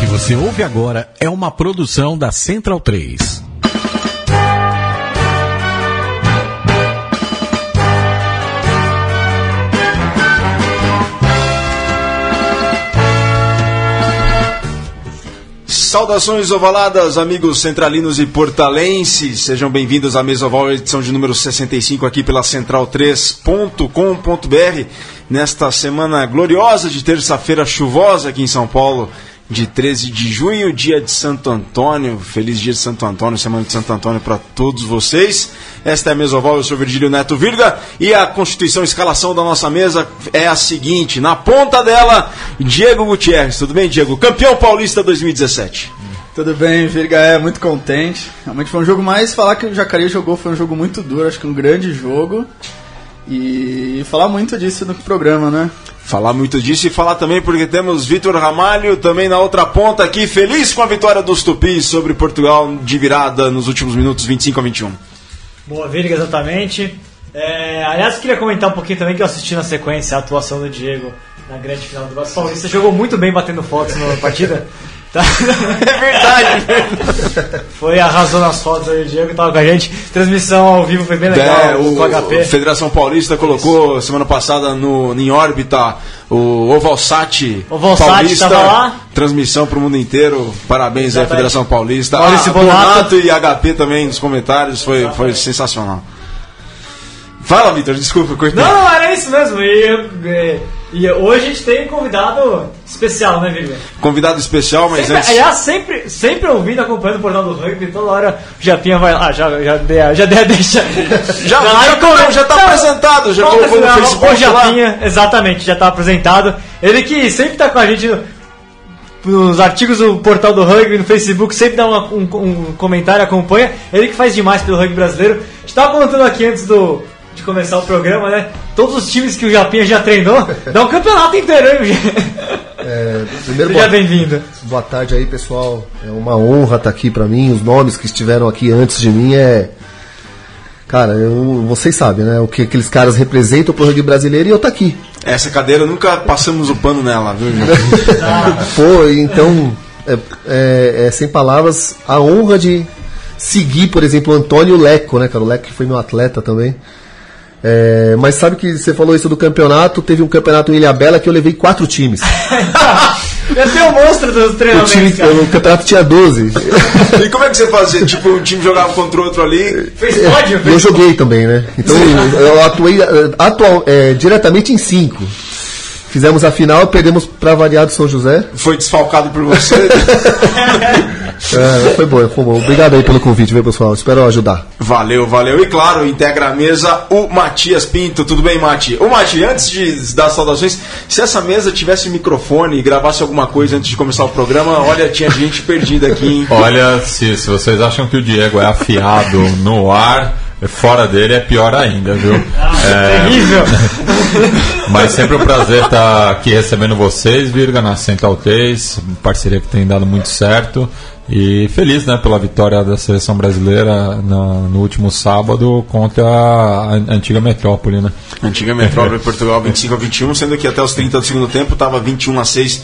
que você ouve agora é uma produção da Central 3. Saudações ovaladas, amigos centralinos e portalenses. Sejam bem-vindos à Mesa Oval, edição de número 65 aqui pela central3.com.br. Nesta semana gloriosa de terça-feira chuvosa aqui em São Paulo, de 13 de junho, dia de Santo Antônio. Feliz dia de Santo Antônio, semana de Santo Antônio para todos vocês. Esta é a Mesa Oval, eu sou Virgílio Neto Virga e a constituição, a escalação da nossa mesa é a seguinte: na ponta dela, Diego Gutierrez. Tudo bem, Diego? Campeão paulista 2017. Tudo bem, Virga, é muito contente. Realmente foi um jogo mais. Falar que o Jacareí jogou foi um jogo muito duro, acho que um grande jogo. E falar muito disso no programa, né? Falar muito disso e falar também porque temos Vitor Ramalho também na outra ponta aqui, feliz com a vitória dos Tupis sobre Portugal de virada nos últimos minutos 25 a 21. Boa, Virga, exatamente. É, aliás, queria comentar um pouquinho também que eu assisti na sequência a atuação do Diego na grande final do Brasil Paulista. Jogou muito bem batendo fotos na partida. Tá? É verdade, Foi, arrasou nas fotos aí, o Diego tava com a gente. Transmissão ao vivo foi bem legal, É, o, HP. Federação Paulista colocou semana passada no, em órbita o Ovalsat Ovalsat Paulista. tava lá. Transmissão para o mundo inteiro. Parabéns aí, Exatamente. Federação Paulista. Maurício Ah, Bonato. Bonato e HP também nos comentários. Foi, foi sensacional. Fala, Vitor, desculpa, cortei. Não, não, era isso mesmo. E, e- hoje a gente tem um convidado especial, né, Virga? Convidado especial, mas Sempre, antes. aliás, sempre, sempre ouvindo, acompanhando o portal do rugby, toda hora o Japinha vai lá, já, já, dei, a- já dei a deixa. Já, lá já, e comenta. já tá Não, apresentado, já colocou no Facebook o lá. Japinha, exatamente, já tá apresentado. Ele que sempre tá com a gente no- nos artigos do portal do rugby, no Facebook, sempre dá uma- um, um comentário, acompanha. Ele que faz demais pelo rugby brasileiro. A gente tava contando aqui antes do, de começar o programa, né? Todos os times que o Japinha já treinou, dá um campeonato inteiro, hein? É, primeiro, Seja boa, bem-vindo. boa tarde aí, pessoal. É uma honra estar aqui pra mim. Os nomes que estiveram aqui antes de mim é. Cara, eu, vocês sabem, né? O que aqueles caras representam pro rugby brasileiro e eu tô aqui. Essa cadeira nunca passamos o pano nela, viu? Pô, então, é, é- é sem palavras a honra de seguir, por exemplo, o Antônio Leco, né, cara? O Leco que foi meu atleta também. É, mas sabe que você falou isso do campeonato? Teve um campeonato em Ilhabela que eu levei quatro times. Já tem o monstro dos O, treinamentos, time, cara. o campeonato tinha 12. E como é que você fazia? Tipo, um time jogava contra o outro ali. Fez pódio? Eu joguei também, né? Então eu atuei eh, atual, eh, diretamente em cinco. Fizemos a final, perdemos pra variado São José. Foi desfalcado por você. É, foi bom, foi bom. Obrigado aí pelo convite, viu, pessoal? Espero ajudar. Valeu, valeu. E claro, integra a mesa o Matias Pinto. Tudo bem, Mati? Ô, Mati, antes de dar saudações, se essa mesa tivesse um microfone e gravasse alguma coisa antes de começar o programa, olha, tinha gente perdida aqui, hein? Olha, se, se vocês acham que o Diego é afiado no ar, fora dele é pior ainda, viu? É, Terrível. mas sempre um prazer estar aqui recebendo vocês, Virga, na Central 3, parceria que tem dado muito certo. E feliz né, pela vitória da seleção brasileira na- no último sábado contra a an- antiga metrópole. Né? Antiga Metrópole Portugal 25 a 21, sendo que até os 30 do segundo tempo estava 21 a 6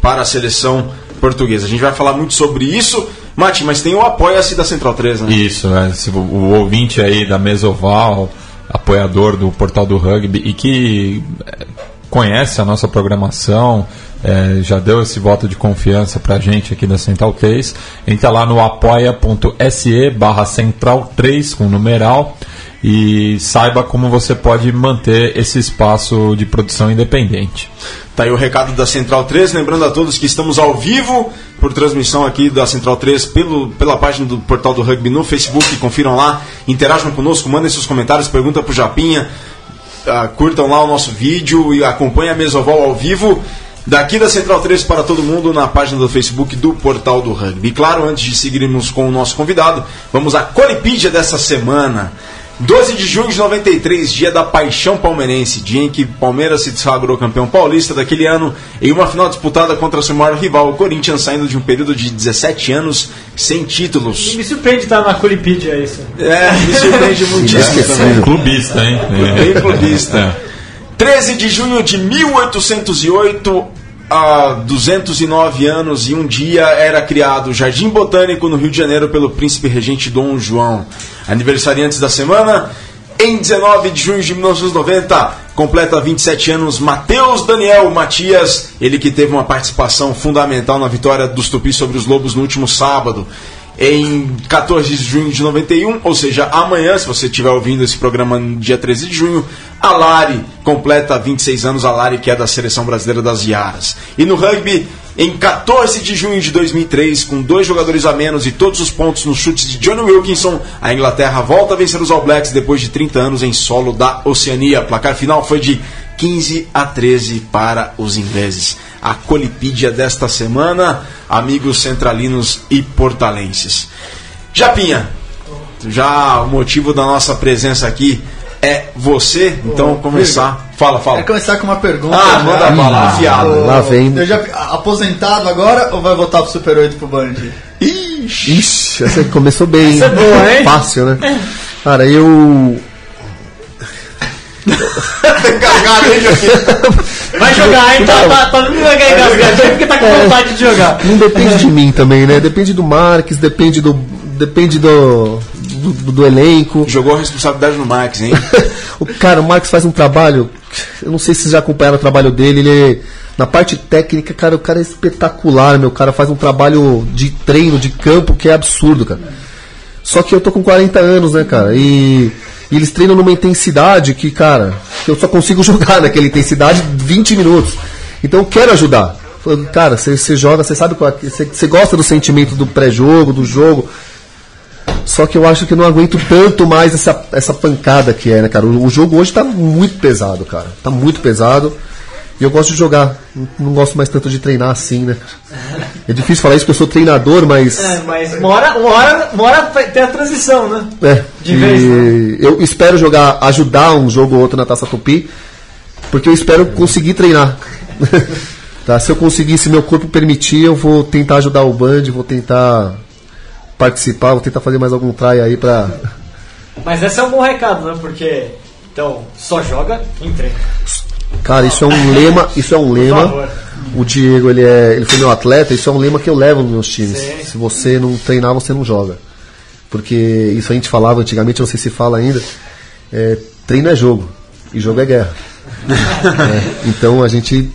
para a seleção portuguesa. A gente vai falar muito sobre isso. Mati, mas tem o Apoia-se da Central 3, né? Isso, né? Se o, o ouvinte aí da Mesoval, apoiador do Portal do Rugby e que eh, conhece a nossa programação, eh, já deu esse voto de confiança pra gente aqui da Central 3, entra lá no apoia.se barra Central 3 com numeral e saiba como você pode manter esse espaço de produção independente. Tá aí o recado da Central 3, lembrando a todos que estamos ao vivo por transmissão aqui da Central 3 pelo, pela página do Portal do Rugby no Facebook, confiram lá, interajam conosco, mandem seus comentários, pergunta pro Japinha, ah, curtam lá o nosso vídeo e acompanhem a Mesoval ao vivo. Daqui da Central 3 para todo mundo na página do Facebook do Portal do Rugby. E claro, antes de seguirmos com o nosso convidado, vamos à Colipídia dessa semana. 12 de junho de 93, dia da paixão palmeirense, dia em que Palmeiras se sagrou campeão paulista daquele ano em uma final disputada contra seu maior rival, o Corinthians, saindo de um período de 17 anos sem títulos. Me surpreende estar na Colipedia isso. É, me surpreende muitíssimo também. Clubista, hein? Bem clubista. 13 de junho de 1808, há 209 anos e um dia era criado o Jardim Botânico no Rio de Janeiro pelo príncipe regente Dom João. Aniversariantes da semana, em 19 de junho de 1990, completa 27 anos Matheus Daniel Matias, ele que teve uma participação fundamental na vitória dos Tupis sobre os Lobos no último sábado. Em 14 de junho de 91, ou seja, amanhã, se você estiver ouvindo esse programa no dia 13 de junho, a Lari completa 26 anos, a Lari que é da seleção brasileira das Iaras. E no rugby, em 14 de junho de 2003, com dois jogadores a menos e todos os pontos nos chutes de Johnny Wilkinson, a Inglaterra volta a vencer os All Blacks depois de 30 anos em solo da Oceania. O placar final foi de 15 a 13 para os ingleses. A colipídia desta semana, amigos centralinos e portalenses. Japinha, já o motivo da nossa presença aqui é você, então vamos começar. Fala, fala. Quer começar com uma pergunta? Ah, já? manda bala, afiado. Ô, Lá vem. Eu já, aposentado agora ou vai voltar pro Super 8 pro Band? Ixi. Ixi, essa começou bem. Essa é boa, hein? Fácil, né? Cara, eu. Cagado, hein, Japinha? Vai jogar, hein? Tá, tá, tá, não vai ganhar engasgadinho porque tá com vontade de jogar. Não depende de mim também, né? Depende do Marques, depende do. Depende do. do, do elenco. Jogou a responsabilidade no Max, hein? o cara, o Marques faz um trabalho. Eu não sei se vocês já acompanharam o trabalho dele. Ele na parte técnica, cara, o cara é espetacular, meu. O cara faz um trabalho de treino, de campo que é absurdo, cara. Só que eu tô com 40 anos, né, cara? E, e eles treinam numa intensidade que, cara, eu só consigo jogar naquela intensidade 20 minutos. Então eu quero ajudar. Cara, você joga, você sabe qual é- você gosta do sentimento do pré-jogo, do jogo. Só que eu acho que não aguento tanto mais essa, essa pancada que é, né, cara? O, o jogo hoje tá muito pesado, cara. Tá muito pesado. E eu gosto de jogar. Não, gosto mais tanto de treinar assim, né? É difícil falar isso porque eu sou treinador, mas. É, mas uma hora, uma, hora, uma hora vai ter a transição, né? É, De vez, né? eu espero jogar, ajudar um jogo ou outro na Taça Tupi, porque eu espero conseguir treinar. tá? Se eu conseguir, se meu corpo permitir, eu vou tentar ajudar o Band, vou tentar participar, vou tentar fazer mais algum try aí pra. Mas esse é um bom recado, né? Porque, então, só joga quem treina. Cara, isso é um lema, isso é um lema. O Diego, ele, é, ele foi meu atleta, isso é um lema que eu levo nos meus times. Sim. Se você não treinar, você não joga. Porque isso a gente falava antigamente, não sei se fala ainda. é, treino é jogo, e jogo é guerra. É, então a gente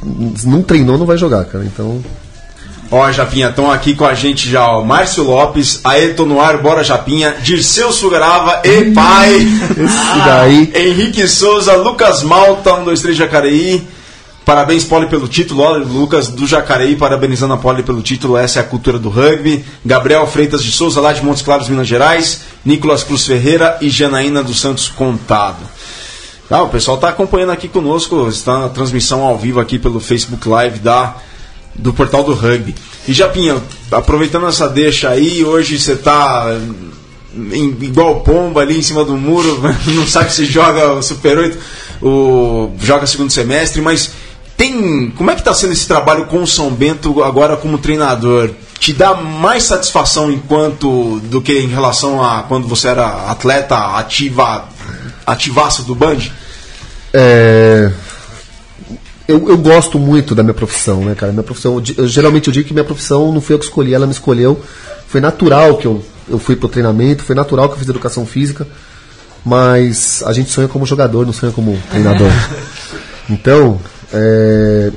não treinou, não vai jogar, cara. Então. Ó, Japinha, estão aqui com a gente já, ó. Márcio Lopes, Ayrton no ar, bora Japinha, Dirceu Sugarava e pai. Esse daí. Henrique Souza, Lucas Malta, 1, 2, 3 Jacareí. Parabéns, Poli, pelo título. Ó, Lucas do Jacareí, parabenizando a Poli pelo título. Essa é a cultura do rugby. Gabriel Freitas de Souza, lá de Montes Claros, Minas Gerais. Nicolas Cruz Ferreira e Janaína dos Santos Contado. Ah, o pessoal está acompanhando aqui conosco, está na transmissão ao vivo aqui pelo Facebook Live da, do Portal do Rugby. E Japinha, aproveitando essa deixa aí, hoje você está igual pomba ali em cima do muro, não sabe se joga o Super 8, o, joga segundo semestre, mas tem. Como é que está sendo esse trabalho com o São Bento agora como treinador? Te dá mais satisfação enquanto do que em relação a quando você era atleta ativa, ativaço do Band? É, eu, eu gosto muito da minha profissão, né, cara? Minha profissão, eu, geralmente eu digo que minha profissão não foi eu que escolhi, ela me escolheu. Foi natural que eu, eu fui pro treinamento, foi natural que eu fiz educação física, mas a gente sonha como jogador, não sonha como treinador. Então, é,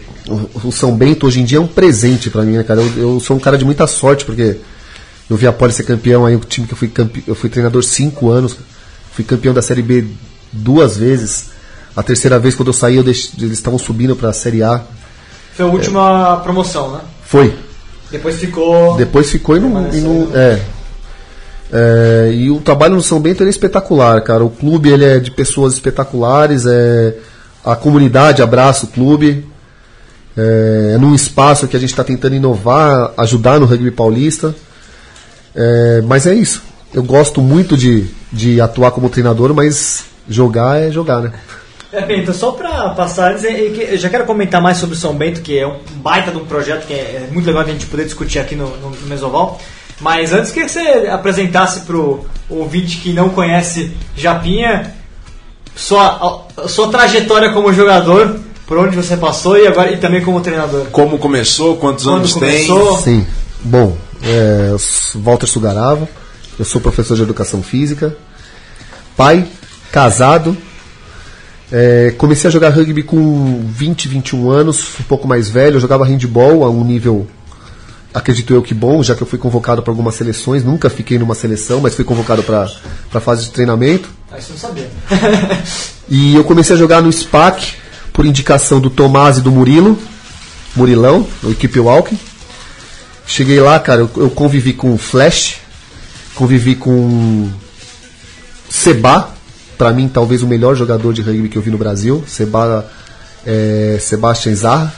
o, São Bento hoje em dia é um presente para mim, né, cara? Eu, eu sou um cara de muita sorte, porque eu vi a Poli ser campeão, aí o time que eu fui, campe, eu fui treinador cinco anos, fui campeão da Série B duas vezes. A terceira vez, quando eu saí, eu deix- eles estavam subindo para a Série A. Foi a última promoção, né? Foi. Depois ficou. Depois ficou e não. E, não- é. É, e o trabalho no São Bento é espetacular, cara. O clube ele é de pessoas espetaculares, é, a comunidade abraça o clube. É, é num espaço que a gente está tentando inovar, ajudar no rugby paulista. É, mas é isso. Eu gosto muito de, de atuar como treinador, mas jogar é jogar, né? É, Bento, só para passar, eu já quero comentar mais sobre o São Bento, que é um baita de um projeto que é muito legal de a gente poder discutir aqui no, no, no Mesoval. Mas antes que você apresentasse para o ouvinte que não conhece Japinha, sua, a- sua trajetória como jogador, por onde você passou e agora e também como treinador. Como começou, quantos Quando anos começou? Sim. Bom, é, eu sou Walter Sugarava, eu sou professor de educação física, pai, casado. É, comecei a jogar rugby com 20, 21 anos, um pouco mais velho. Eu jogava handball a um nível, acredito eu que bom, já que eu fui convocado para algumas seleções. Nunca fiquei numa seleção, mas fui convocado para a fase de treinamento. Ah, isso eu não sabia. E eu comecei a jogar no SPAC por indicação do Tomás e do Murilo, Murilão, no equipe Walking. Cheguei lá, cara, eu, eu convivi com o Flash, convivi com Seba, pra mim talvez o melhor jogador de rugby que eu vi no Brasil, Seba, é, Sebastian Zarra.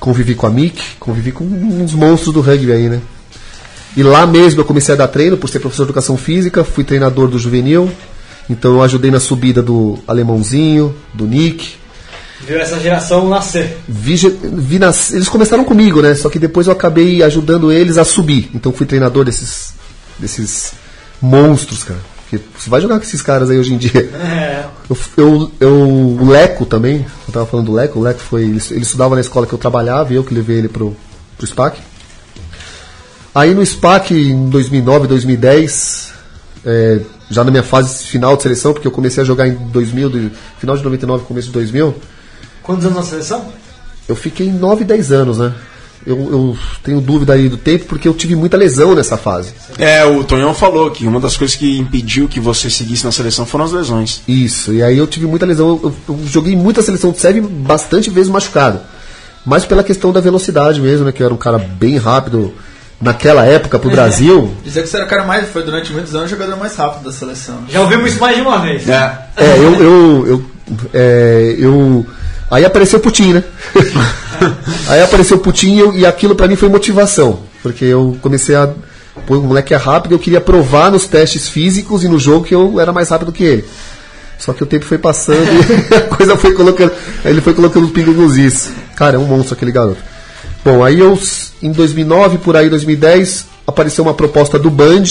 Convivi com a Mick, convivi com uns monstros do rugby aí, né? E lá mesmo eu comecei a dar treino, por ser professor de educação física, fui treinador do juvenil, então eu ajudei na subida do Alemãozinho, do Nick. Viu essa geração nascer. Vi, vi nas- eles começaram comigo, né? Só que depois eu acabei ajudando eles a subir. Então fui treinador desses, desses monstros, cara. Porque você vai jogar com esses caras aí hoje em dia. É. Eu, eu, eu- o Leco também, eu tava falando do Leco, o Leco foi. Ele, ele estudava na escola que eu trabalhava e eu que levei ele pro, pro SPAC. Aí no SPAC em 2009, 2010, é, já na minha fase final de seleção, porque eu comecei a jogar em 2000, do- final de 99, começo de 2000, Quantos anos na seleção? eu fiquei 9, 10 anos, né? Eu, eu tenho dúvida aí do tempo porque eu tive muita lesão nessa fase. É, o Tonhão falou que uma das coisas que impediu que você seguisse na seleção foram as lesões. Isso, e aí eu tive muita lesão. Eu, eu joguei muita seleção de serve bastante vezes machucado. Mas pela questão da velocidade mesmo, né? Que eu era um cara bem rápido naquela época pro Brasil. Dizer que você era o cara mais, foi durante muitos anos o jogador mais rápido da seleção. Já ouvimos isso mais de uma vez. É. É, eu. eu, eu, é, eu aí apareceu o Putin, né? aí apareceu o Putin e, eu- e aquilo pra mim foi motivação. Porque eu comecei a. Pô, o moleque é rápido, eu queria provar nos testes físicos e no jogo que eu era mais rápido que ele. Só que o tempo foi passando e a coisa foi colocando. Aí ele foi colocando pingo nos is. Cara, é um monstro aquele garoto. Bom, aí eu, em 2009, por aí, 2010, apareceu uma proposta do Band.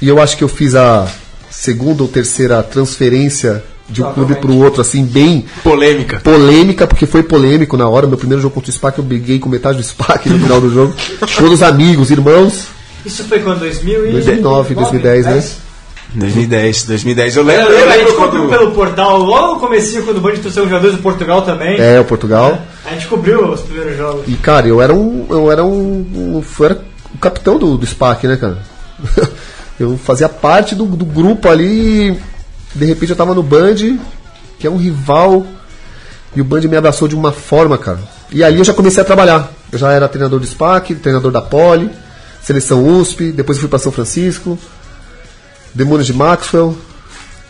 E eu acho que eu fiz a segunda ou terceira transferência de um clube para o outro, assim, bem Polêmica. polêmica, porque foi polêmico na hora. Meu primeiro jogo contra o SPAC, eu briguei com metade do SPAC no final do jogo. Todos amigos, irmãos. Isso foi quando? 2000 e... 2009, 2010, né? 2010, 2010. Eu Eu lembro, eu lembro, a gente quando. pelo portal logo no comecinho, quando o Band trouxe os jogadores do Portugal também. É, o Portugal. A gente cobriu os primeiros jogos. E, cara, eu era um. Eu era um. um- eu era o capitão do, do SPAC, né, cara? eu fazia parte do, do grupo ali. De repente eu tava no Band, que é um rival. E o Band me abraçou de uma forma, cara. E ali eu já comecei a trabalhar. Eu já era treinador do SPAC, treinador da Poli, seleção USP, depois eu fui para São Francisco, Demônios de Maxwell,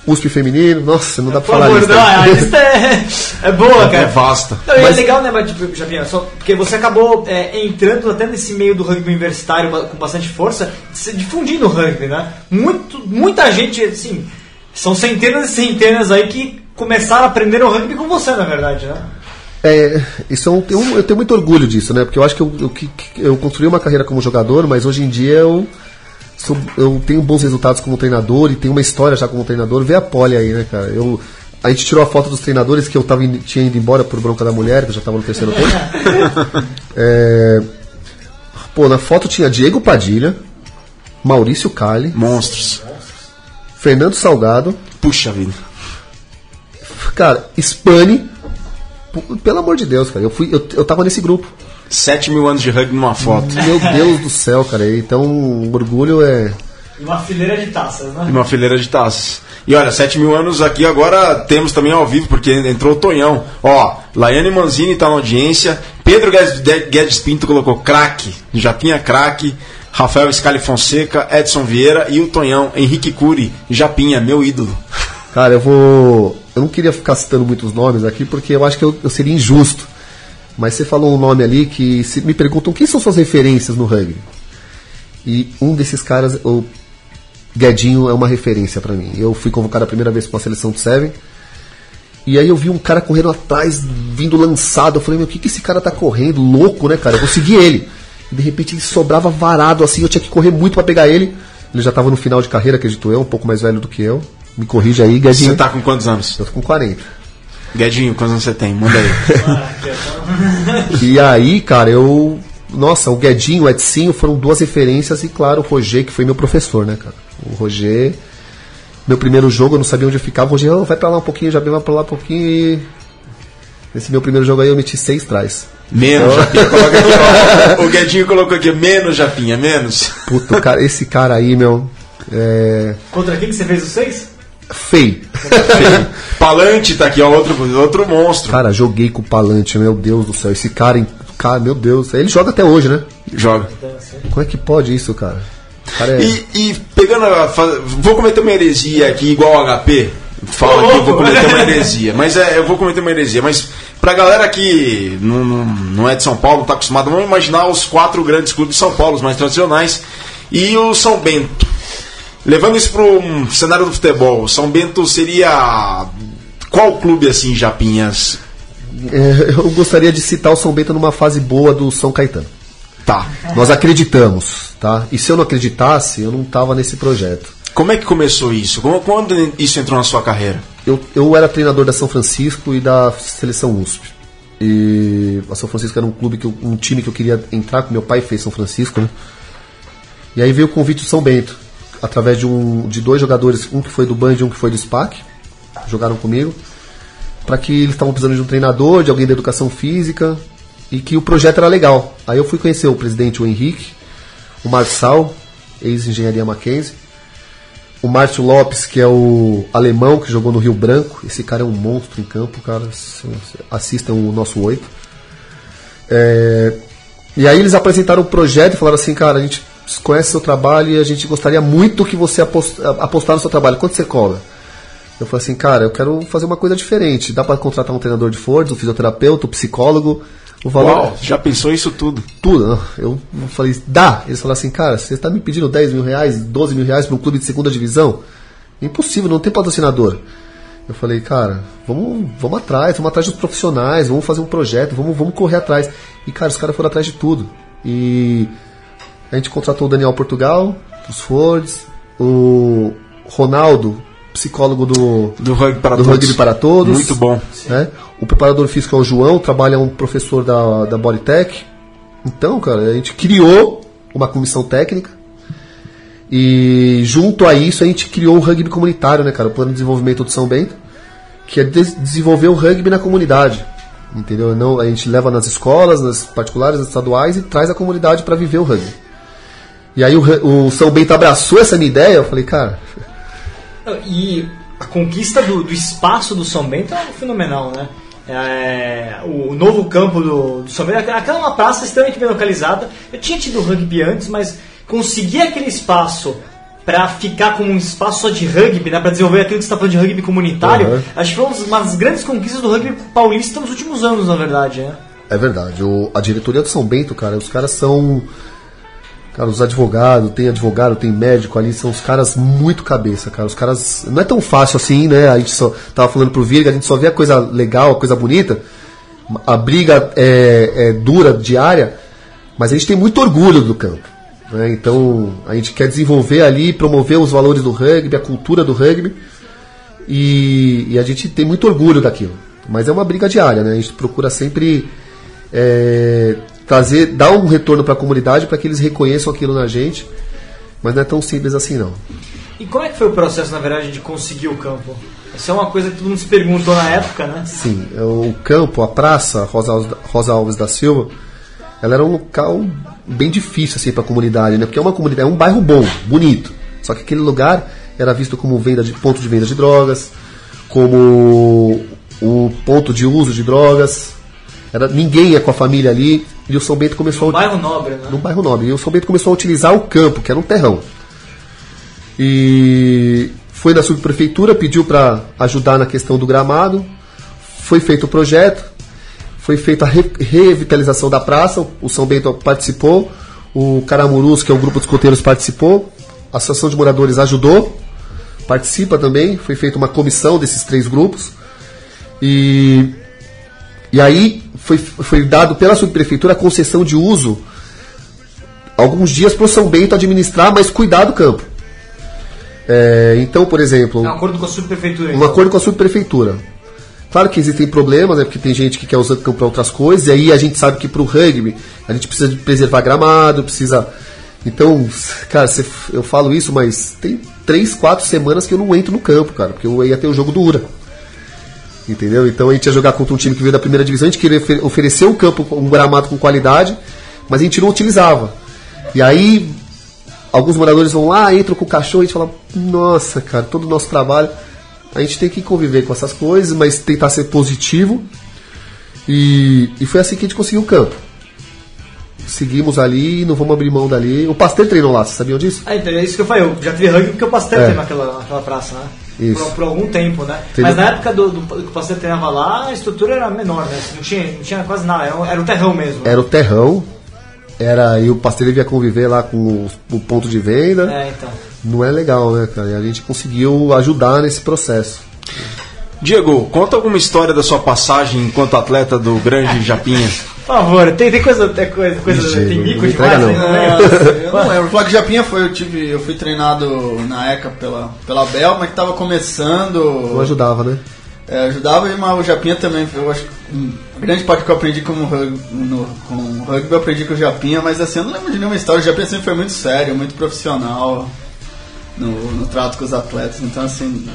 USP feminino. Nossa, não dá pra Por falar isso. não, né? a lista é, é boa, cara. É vasta. Não, e Mas- é legal, né, tipo, Japinha, só porque você acabou é, entrando até nesse meio do rugby universitário com bastante força, se difundindo o rugby, né? Muito, muita gente, assim, são centenas e centenas aí que começaram a aprender o rugby com você, na verdade, né? É, isso é um, eu, eu tenho muito orgulho disso, né? Porque eu acho que eu, eu, que- eu construí uma carreira como jogador, mas hoje em dia eu, sou- eu tenho bons resultados como treinador e tenho uma história já como treinador. Vê a pole aí, né, cara? Eu, a gente tirou a foto dos treinadores que eu tava indo- tinha ido embora por bronca da mulher, que eu já estava no terceiro tempo. É, pô, na foto tinha Diego Padilha, Maurício Cali, Monstros. Fernando Salgado, Puxa vida. cara, Spani. Pelo amor de Deus, cara, eu, fui, eu, eu tava nesse grupo. 7 mil anos de rugby numa foto. Meu Deus do céu, cara. Então, o orgulho é. E uma fileira de taças, E né? uma fileira de taças. E olha, 7 mil anos aqui agora temos também ao vivo, porque entrou o Tonhão. Ó, Laiane Manzini tá na audiência. Pedro Guedes, De- Guedes Pinto colocou craque. Japinha craque. Rafael Scali Fonseca, Edson Vieira e o Tonhão. Henrique Cury, Japinha, meu ídolo. Cara, eu vou. Eu não queria ficar citando muitos nomes aqui, porque eu acho que eu, eu seria injusto. Mas você falou um nome ali que se me perguntam quem são suas referências no rugby. E um desses caras, o Guedinho, é uma referência pra mim. Eu fui convocado a primeira vez com a seleção do Seven. E aí eu vi um cara correndo atrás, vindo lançado. Eu falei, meu, o que, que esse cara tá correndo? Louco, né, cara? Eu vou seguir ele. De repente ele sobrava varado assim, eu tinha que correr muito pra pegar ele. Ele já tava no final de carreira, acredito eu, um pouco mais velho do que eu. Me corrige aí, Guedinho. Você tá com quantos anos? Eu tô com 40. Guedinho, quantos anos você tem? Manda aí. E aí, cara, eu. Nossa, o Guedinho, o Edinho foram duas referências e, claro, o Roger, que foi meu professor, né, cara? O Roger. Meu primeiro jogo, eu não sabia onde eu ficava. O Roger, oh, vai pra lá um pouquinho, já vai pra lá um pouquinho e. Nesse meu primeiro jogo aí eu meti seis trás. Menos, Japinha. Coloca aqui, ó. O Guedinho colocou aqui, menos, Japinha, menos. Puta, cara, esse cara aí, meu. É. Contra quem que você fez os seis? Feio. Palante tá aqui, ó, outro, outro monstro. Cara, joguei com o Palante, meu Deus do céu. Esse cara, hein, cara, meu Deus. Ele joga até hoje, né? Joga. Como é que pode isso, cara? Cara é. E, e pegando a. Vou cometer uma heresia aqui, igual o HP. Fala que eu vou cometer uma heresia. Mas é, eu vou cometer uma heresia. Mas pra galera que não, não, não é de São Paulo, não tá acostumado, vamos imaginar os quatro grandes clubes de São Paulo, os mais tradicionais, e o São Bento. Levando isso para um cenário do futebol, o São Bento seria. Qual clube assim, Japinhas? É, eu gostaria de citar o São Bento numa fase boa do São Caetano. Tá. Nós acreditamos, tá? E se eu não acreditasse, eu não tava nesse projeto. Como é que começou isso? Quando isso entrou na sua carreira? Eu, eu era treinador da São Francisco e da seleção USP. E a São Francisco era um clube, que eu- um time que eu queria entrar, que meu pai fez São Francisco, né? E aí veio o convite do São Bento, através de, um, de dois jogadores, um que foi do Band e um que foi do SPAC, jogaram comigo, para que eles estavam precisando de um treinador, de alguém da educação física, e que o projeto era legal. Aí eu fui conhecer o presidente, o Henrique, o Marçal, ex-engenharia Mackenzie, o Márcio Lopes, que é o alemão que jogou no Rio Branco. Esse cara é um monstro em campo, cara. Assistam o nosso oito. É, E aí eles apresentaram o projeto e falaram assim, cara, a gente conhece seu trabalho e a gente gostaria muito que você apos- apostar no seu trabalho. Quanto você cobra? Eu falei assim, cara, eu quero fazer uma coisa diferente. Dá para contratar um treinador de Ford, um fisioterapeuta, um psicólogo. O valor Uau, já pensou isso tudo? tudo. Eu falei, dá. Eles falaram assim, cara, você está me pedindo 10 mil reais, 12 mil reais para um clube de segunda divisão? Impossível, não tem patrocinador. Eu falei, cara, vamos, vamos atrás, vamos atrás dos profissionais, vamos fazer um projeto, vamos, vamos correr atrás. E, cara, os caras foram atrás de tudo. E a gente contratou o Daniel Portugal, os Fords, o Ronaldo, psicólogo do, Do rugby para do todos. rugby para todos. Muito bom. né? O preparador físico é o João, trabalha um professor da, da Bodytech. Então, cara, a gente criou uma comissão técnica. E junto a isso a gente criou o rugby comunitário, né, cara? O plano de desenvolvimento do São Bento, que é des- desenvolver o rugby na comunidade. Entendeu? Não, a gente leva nas escolas, nas particulares, nas estaduais e traz a comunidade para viver o rugby. E aí o, o São Bento abraçou essa minha ideia, eu falei, cara, E a conquista do, do espaço do São Bento é fenomenal, né? É, o novo campo do, do São Bento, aquela é uma praça extremamente bem localizada. Eu tinha tido rugby antes, mas conseguir aquele espaço para ficar como um espaço só de rugby, né, para desenvolver aquilo que você está falando de rugby comunitário, Uhum. acho que foi uma das grandes conquistas do rugby paulista nos últimos anos, na verdade. Né? É verdade. O, a diretoria do São Bento, cara, os caras são. Cara, os advogados, tem advogado, tem médico ali, são os caras muito cabeça, cara. Os caras. Não é tão fácil assim, né? A gente só. Tava falando pro Virga, a gente só vê a coisa legal, a coisa bonita. A briga é, é dura, diária, mas a gente tem muito orgulho do campo. Né? Então, a gente quer desenvolver ali, promover os valores do rugby, a cultura do rugby. E, e a gente tem muito orgulho daquilo. Mas é uma briga diária, né? A gente procura sempre é, trazer, dar um retorno para a comunidade para que eles reconheçam aquilo na gente. Mas não é tão simples assim, não. E como é que foi o processo, na verdade, de conseguir o campo? Essa é uma coisa que todo mundo se perguntou na época, né? Sim, é o campo, a praça Rosa Alves, Rosa Alves da Silva, ela era um local bem difícil assim para a comunidade, né? Porque é uma comunidade, é um bairro bom, bonito. Só que aquele lugar era visto como venda de ponto de venda de drogas, como o ponto de uso de drogas. Era ninguém ia com a família ali e o São Bento começou Um a bairro nobre, né? no bairro Nobre. E o São Bento começou a utilizar o campo, que era um terrão. E foi na subprefeitura, pediu para ajudar na questão do gramado. Foi feito o projeto, foi feita a re- revitalização da praça. O São Bento participou, o Caramurus, que é o grupo de escoteiros, participou, a Associação de Moradores ajudou, participa também. Foi feita uma comissão desses três grupos. E e aí foi, foi dado pela subprefeitura a concessão de uso alguns dias para o São Bento administrar, mas cuidar do campo. É, então, por exemplo, É um acordo com a subprefeitura. um então. acordo com a subprefeitura. Claro que existem problemas, né? Porque tem gente que quer usar o campo para outras coisas, e aí a gente sabe que pro rugby a gente precisa de preservar gramado, precisa. Então, cara, cê- eu falo isso, mas tem três, quatro semanas que eu não entro no campo, cara, porque eu ia ter o jogo do URA. Entendeu? Então a gente ia jogar contra um time que veio da primeira divisão, a gente queria ofe- oferecer um campo, um gramado com qualidade, mas a gente não utilizava. E aí, alguns moradores vão lá, entram com o cachorro e a gente fala: Nossa, cara, todo o nosso trabalho. A gente tem que conviver com essas coisas, mas tentar ser positivo. E, e foi assim que a gente conseguiu o campo. Seguimos ali, não vamos abrir mão dali. O Pasteur treinou lá, vocês sabiam disso? Ah, então é isso que eu falei. Eu já tive rugby porque o Pasteur É. naquela, naquela praça, né? Isso. Por, por algum tempo, né? Mas na época do, do, que o Pasteur treinava lá, a estrutura era menor, né? Não tinha, não tinha quase nada, era era um terrão mesmo. Era o terrão, era e o Pasteur devia conviver lá com o, o ponto de venda. É, então. Não é legal, né, cara? E a gente conseguiu ajudar nesse processo. Diego, conta alguma história da sua passagem enquanto atleta do grande Japinha. Por favor, tem, tem coisa, tem coisa, coisa Ixi, tem mico demais não. né? Eu não lembro. O Flávio Japinha foi, eu tive, eu fui treinado na ECA pela, pela Bel, mas que tava começando. Não ajudava, né? É, ajudava, mas o Japinha também, eu acho que a grande parte que eu aprendi como rug- no, com o rugby eu aprendi com o Japinha, mas assim, eu não lembro de nenhuma história. O Japinha sempre foi muito sério, muito profissional no, no trato com os atletas, então assim.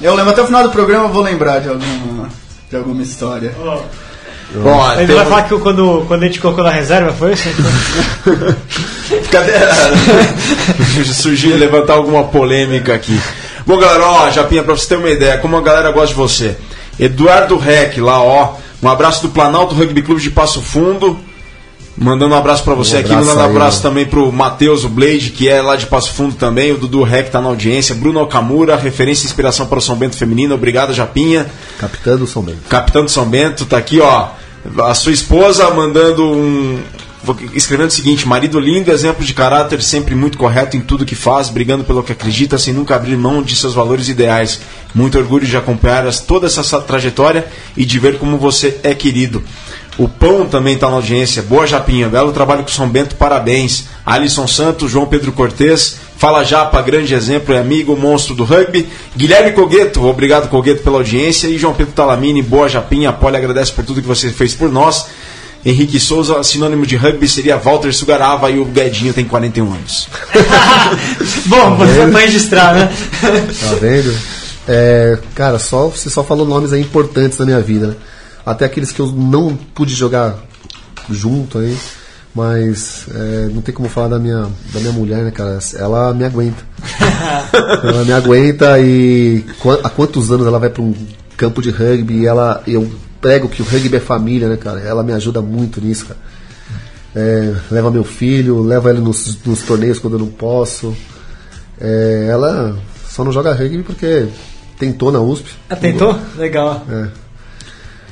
Eu lembro até o final do programa, eu vou lembrar de alguma, de alguma história. Bom, Ele tem- vai falar que quando, quando a gente colocou na reserva, foi isso? Cadê? Surgir, levantar alguma polêmica aqui. Bom, galera, ó, Japinha, pra você ter uma ideia, como a galera gosta de você. Eduardo Reck, lá, ó. Um abraço do Planalto Rugby Clube de Passo Fundo. Mandando um abraço pra você Um aqui, abraço mandando um aí, abraço né? também pro Matheus, o Blade, que é lá de Passo Fundo também. O Dudu Reck tá na audiência. Bruno Okamura, referência e inspiração para o São Bento Feminino. Obrigado, Japinha. Capitã do São Bento. Capitão de São Bento, tá aqui, ó. A sua esposa mandando um. Escrevendo o seguinte: marido lindo, exemplo de caráter, sempre muito correto em tudo que faz, brigando pelo que acredita, sem nunca abrir mão de seus valores ideais. Muito orgulho de acompanhar toda essa sa- trajetória e de ver como você é querido. O Pão também está na audiência. Boa Japinha, belo trabalho com São Bento, parabéns. Alisson Santos, João Pedro Cortes, Fala Japa, grande exemplo e amigo, monstro do rugby. Guilherme Cogueto, obrigado Cogueto pela audiência. E João Pedro Talamini, boa Japinha, a Poli agradece por tudo que você fez por nós. Henrique Souza, sinônimo de rugby seria Walter Sugarava e o Guedinho tem 41 anos. Bom, você pra registrar, né? Tá vendo? É, cara, só, você só falou nomes aí importantes da minha vida, né? Até aqueles que eu não pude jogar junto aí. Mas é, não tem como falar da minha, da minha mulher, né, cara? Ela me aguenta. ela me aguenta e há quantos anos ela vai para um campo de rugby e ela, eu prego que o rugby é família, né, cara? Ela me ajuda muito nisso, cara. É, leva meu filho, leva ele nos, nos torneios quando eu não posso. É, ela só não joga rugby porque tentou na USP. Ah, tentou? Legal.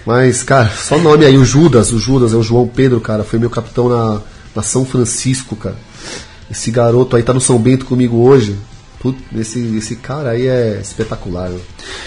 Mas, cara, só nome aí, o Judas, o Judas, é o João Pedro, cara, foi meu capitão na, na São Francisco, cara. Esse garoto aí tá no São Bento comigo hoje. Put, esse, esse cara aí é espetacular.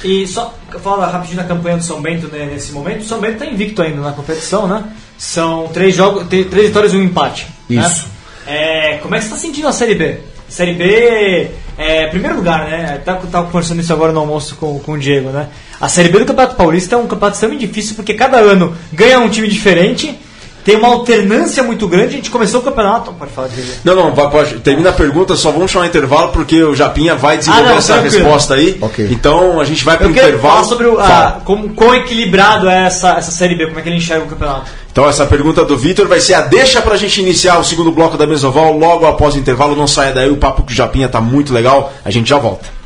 E só falar rapidinho da campanha do São Bento né, nesse momento. O São Bento tá invicto ainda na competição, né? São três jogos, três vitórias e um empate. né? Isso. É, como é que você tá sentindo a Série B? Série B, é, primeiro lugar, né? Tá, tava conversando isso agora no almoço com, com o Diego, né? A Série B do Campeonato Paulista é um campeonato extremamente difícil porque cada ano ganha um time diferente, tem uma alternância muito grande. A gente começou o campeonato. Pode falar, Diego. Não, não, vai, pode, termina a pergunta, só vamos chamar intervalo porque o Japinha vai desenvolver Ah, não, essa tranquilo. resposta aí. Ok. Então a gente vai para o intervalo. falar sobre o, a, como, quão equilibrado é essa, essa Série B, como é que ele enxerga o campeonato. Então essa pergunta do Vitor vai ser a deixa pra gente iniciar o segundo bloco da Mesoval logo após o intervalo. Não saia daí, o papo com o Japinha tá muito legal. A gente já volta.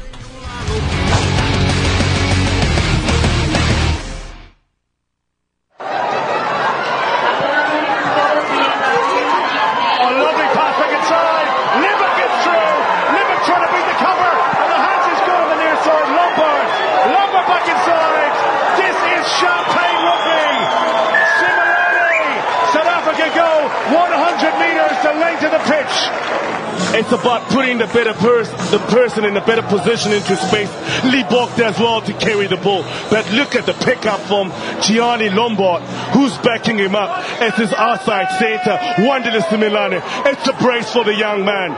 Putting the better pers- the person in a better position into space. Lee Bok as well to carry the ball. But look at the pickup from Gianni Lombard, who's backing him up as his outside center. Wanderless to Milani. It's a brace for the young man.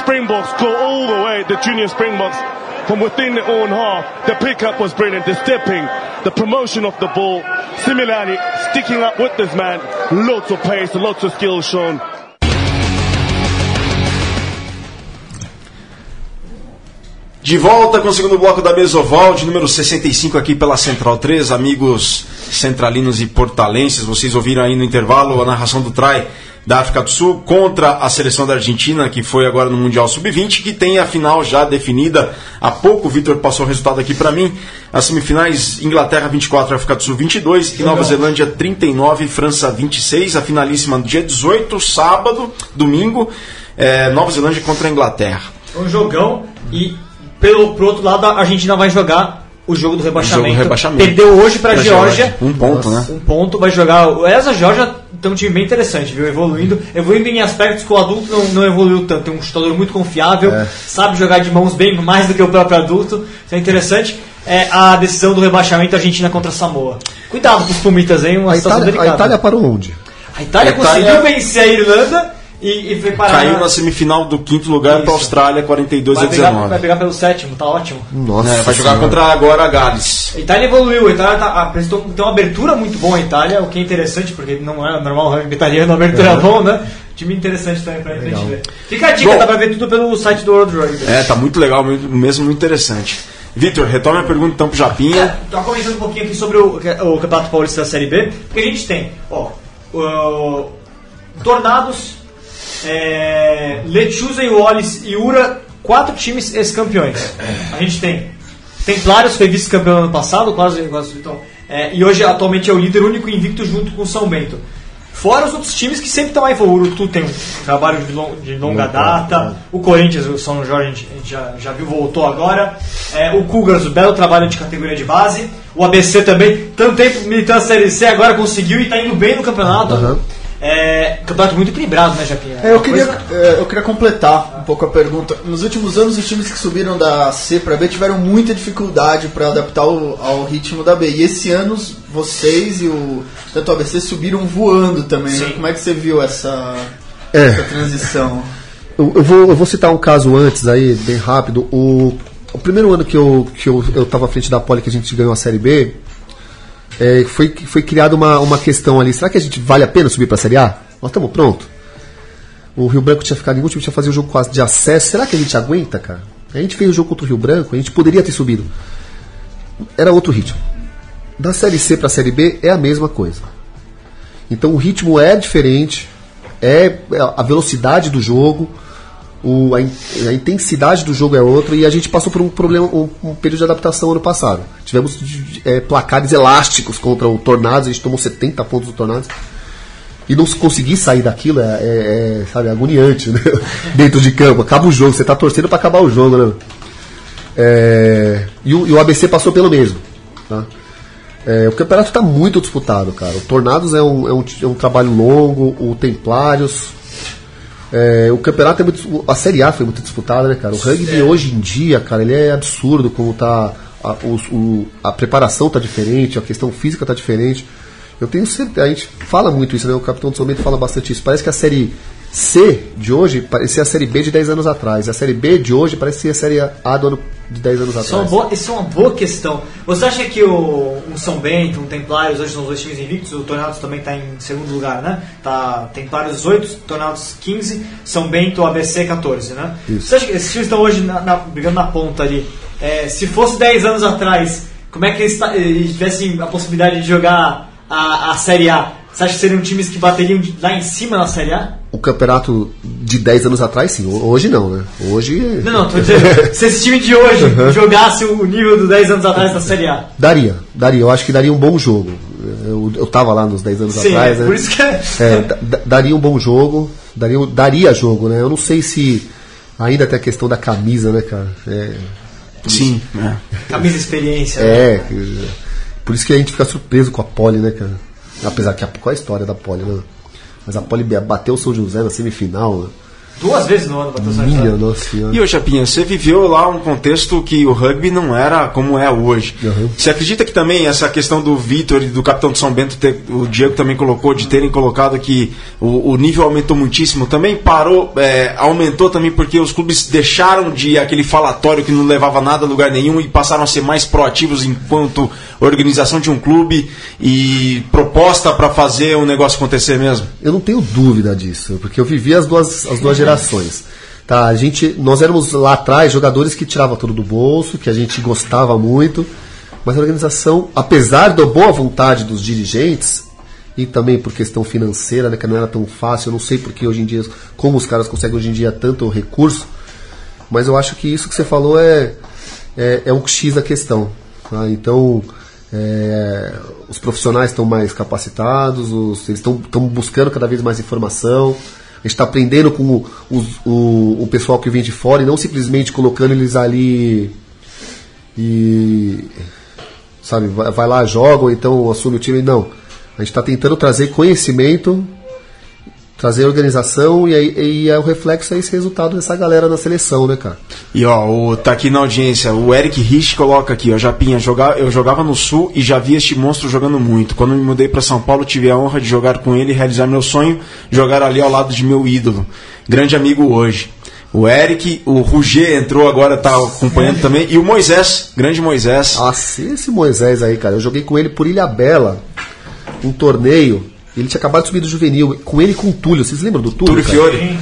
Springboks go all the way, the junior Springboks. From within their own half, the pickup was brilliant. The stepping, the promotion of the ball. Similarly, sticking up with this man, lots of pace, lots of skill shown. De volta com o segundo bloco da Mesoval, de número 65 aqui pela Central 3, amigos centralinos e portalenses. Vocês ouviram aí no intervalo a narração do Trai da África do Sul contra a seleção da Argentina, que foi agora no Mundial Sub-20, que tem a final já definida. Há pouco o Vitor passou o resultado aqui para mim. As semifinais: Inglaterra 24, África do Sul 22 e Nova Zelândia 39, França 26. A finalíssima no dia 18, sábado, domingo, é, Nova Zelândia contra a Inglaterra. Um jogão e pelo pro outro lado a Argentina vai jogar o jogo do rebaixamento. Jogo rebaixamento. Perdeu hoje para a Pra Geórgia. Um ponto, né? Um ponto, vai jogar. Essa Geórgia tem um time bem interessante, viu? Evoluindo. Evoluindo em aspectos que o adulto não, não evoluiu tanto. Tem um chutador muito confiável, sabe jogar de mãos bem mais do que o próprio adulto. Isso é interessante. É a decisão do rebaixamento Argentina contra Samoa. Cuidado com os Pumitas, hein? Uma A situação Itália, a delicada. Itália parou onde? A Itália A Itália- conseguiu vencer a Irlanda e, e foi parar. Caiu na semifinal do quinto lugar para a. Austrália, 42 vai, a brigar, 19. vai brigar pelo sétimo, tá ótimo. Nossa. É, vai jogar Senhora. contra agora a Gales. A Itália evoluiu, a Itália tá, apresentou tem uma abertura muito boa a Itália, o que é interessante, porque não é normal o rugby italiano, uma abertura bom, né? Time interessante também pra gente ver. Fica a dica, Bom. dá pra ver tudo pelo site do World Rugby. É, tá muito legal, mesmo muito interessante. Vitor, retome a pergunta então pro Japinha. Tô comentando um pouquinho aqui sobre o, o Campeonato Paulista da Série B, porque a gente tem, ó, o- Tornados, é, Lechuza, Wallis e Ura, quatro times ex-campeões. A gente tem Templários, foi vice-campeão ano passado, quase, então, é, e hoje atualmente é o líder único invicto junto com o São Bento. Fora os outros times que sempre estão aí, o Urutu tem um trabalho de, long- de longa data, o Corinthians, o São Jorge, a gente, já, já viu, voltou agora, é, o Cougars, o belo trabalho de categoria de base, o ABC também, tanto tempo militando a Série C, agora conseguiu e está indo bem no campeonato. Aham. É, campeonato muito equilibrado, né, Japinha? É, eu, queria, coisa- é, eu queria completar um pouco a pergunta. Nos últimos anos, os times que subiram da C para B tiveram muita dificuldade para adaptar ao, ao ritmo da B. E esse ano, vocês e o tanto o ABC subiram voando também. né? Como é que você viu essa, É. essa transição? Eu, eu vou, eu vou citar um caso antes aí, bem rápido. O, o primeiro ano que eu, que eu, eu tava à frente da Poli, que a gente ganhou a Série B, é, foi, foi criada uma, uma questão ali. Será que a gente vale a pena subir pra Série A? Nós estamos pronto. O Rio Branco tinha ficado em último, tinha fazer o jogo quase de acesso. Será que a gente aguenta, cara? A gente fez o jogo contra o Rio Branco, a gente poderia ter subido. Era outro ritmo. Da Série C pra Série B é a mesma coisa. Então o ritmo é diferente, é a velocidade do jogo, o- a, a intensidade do jogo é outra e a gente passou por um problema, um, um período de adaptação ano passado. Tivemos é, placares elásticos contra o Tornados, a gente tomou 70 pontos do Tornados. E não se conseguir sair daquilo é, é- é, sabe, agoniante né? dentro de campo. Acaba o jogo, você está torcendo para acabar o jogo, né? É, e, o, e o ABC passou pelo mesmo. Tá? É, o campeonato está muito disputado, cara. O Tornados é um, é um, é um trabalho longo, o Templários. É, o campeonato é muito. A Série A foi muito disputada, né, cara? O rugby hoje em dia, cara, ele é absurdo como tá. A, os- o- a preparação tá diferente, a questão física tá diferente. Eu tenho certeza, a gente fala muito isso, né? O Capitão do Somento fala bastante isso. Parece que a série C de hoje parecia a série B de 10 anos atrás. A série B de hoje parece ser a série A do ano de 10 anos Isso é, uma atrás. boa, isso é uma boa questão. Você acha que o, um São Bento, um Templários, hoje são os dois times invictos, o Tornados também está em segundo lugar, né? Tá Templários 18, Tornados 15, São Bento, ABC 14, né? Isso. Você acha que esses times estão hoje na- na- brigando na ponta ali? É, se fosse 10 anos atrás, como é que eles, ta- eles tivessem a possibilidade de jogar a, a Série A? Você acha que seriam times que bateriam de- lá em cima na Série A? O campeonato de 10 anos atrás, sim. Ho- Hoje não, né? Hoje. Não, não, tô dizendo, se esse time de hoje jogasse o nível dos 10 anos atrás da Série A. Daria, daria. Eu acho que daria um bom jogo. Eu, eu tava lá nos 10 anos Sim, atrás, é, né? por isso que é. É, da- da- daria um bom jogo, daria, daria jogo, né? Eu não sei se ainda tem a questão da camisa, né, cara? É, Sim. é. Camisa experiência. né? é, que- por isso que a gente fica surpreso com a Poli, né, cara? Apesar que a, qual é a história da Poli, né? Mas a Poli bateu o São José na semifinal, né? Duas vezes no ano bateu São Minha nossa senhora. E ô Chapinha, você viveu lá um contexto que o rugby não era como é hoje. Uhum. Você acredita que também essa questão do Vitor e do capitão de São Bento, ter- o Diego também colocou, de terem colocado que o, o nível aumentou muitíssimo, também parou, é, aumentou também porque os clubes deixaram de aquele falatório que não levava nada a lugar nenhum e passaram a ser mais proativos enquanto organização de um clube e proposta para fazer o negócio acontecer mesmo? Eu não tenho dúvida disso, porque eu vivi as duas, as duas gerações. Tá, a gente, nós éramos lá atrás jogadores que tiravam tudo do bolso, que a gente gostava muito, mas a organização, apesar da boa vontade dos dirigentes, e também por questão financeira, né, que não era tão fácil, eu não sei porque hoje em dia, como os caras conseguem hoje em dia tanto recurso, mas eu acho que isso que você falou é, é, é um X da questão. tá? Então, é, os profissionais estão mais capacitados, os- eles estão buscando cada vez mais informação. Gente está aprendendo com o, o, o pessoal que vem de fora e não simplesmente colocando eles ali e. Sabe, vai, vai lá, joga, ou então assume o time. Não. A gente está tentando trazer conhecimento trazer organização e aí e é o reflexo é esse resultado dessa galera na seleção, né, cara? E ó, o, tá aqui na audiência, o Eric Rich coloca aqui, ó, Japinha, jogar, eu jogava no Sul e já vi este monstro jogando muito. Quando me mudei para São Paulo, tive a honra de jogar com ele e realizar meu sonho, jogar ali ao lado de meu ídolo. Grande amigo hoje. O Eric, o Ruger entrou agora, tá acompanhando também, e o Moisés, grande Moisés. Nossa, esse Moisés aí, cara, eu joguei com ele por Ilha Bela, um torneio. Ele tinha acabado de subir do juvenil, com ele e com o Túlio. Vocês lembram do Túlio? Túlio? Fiore.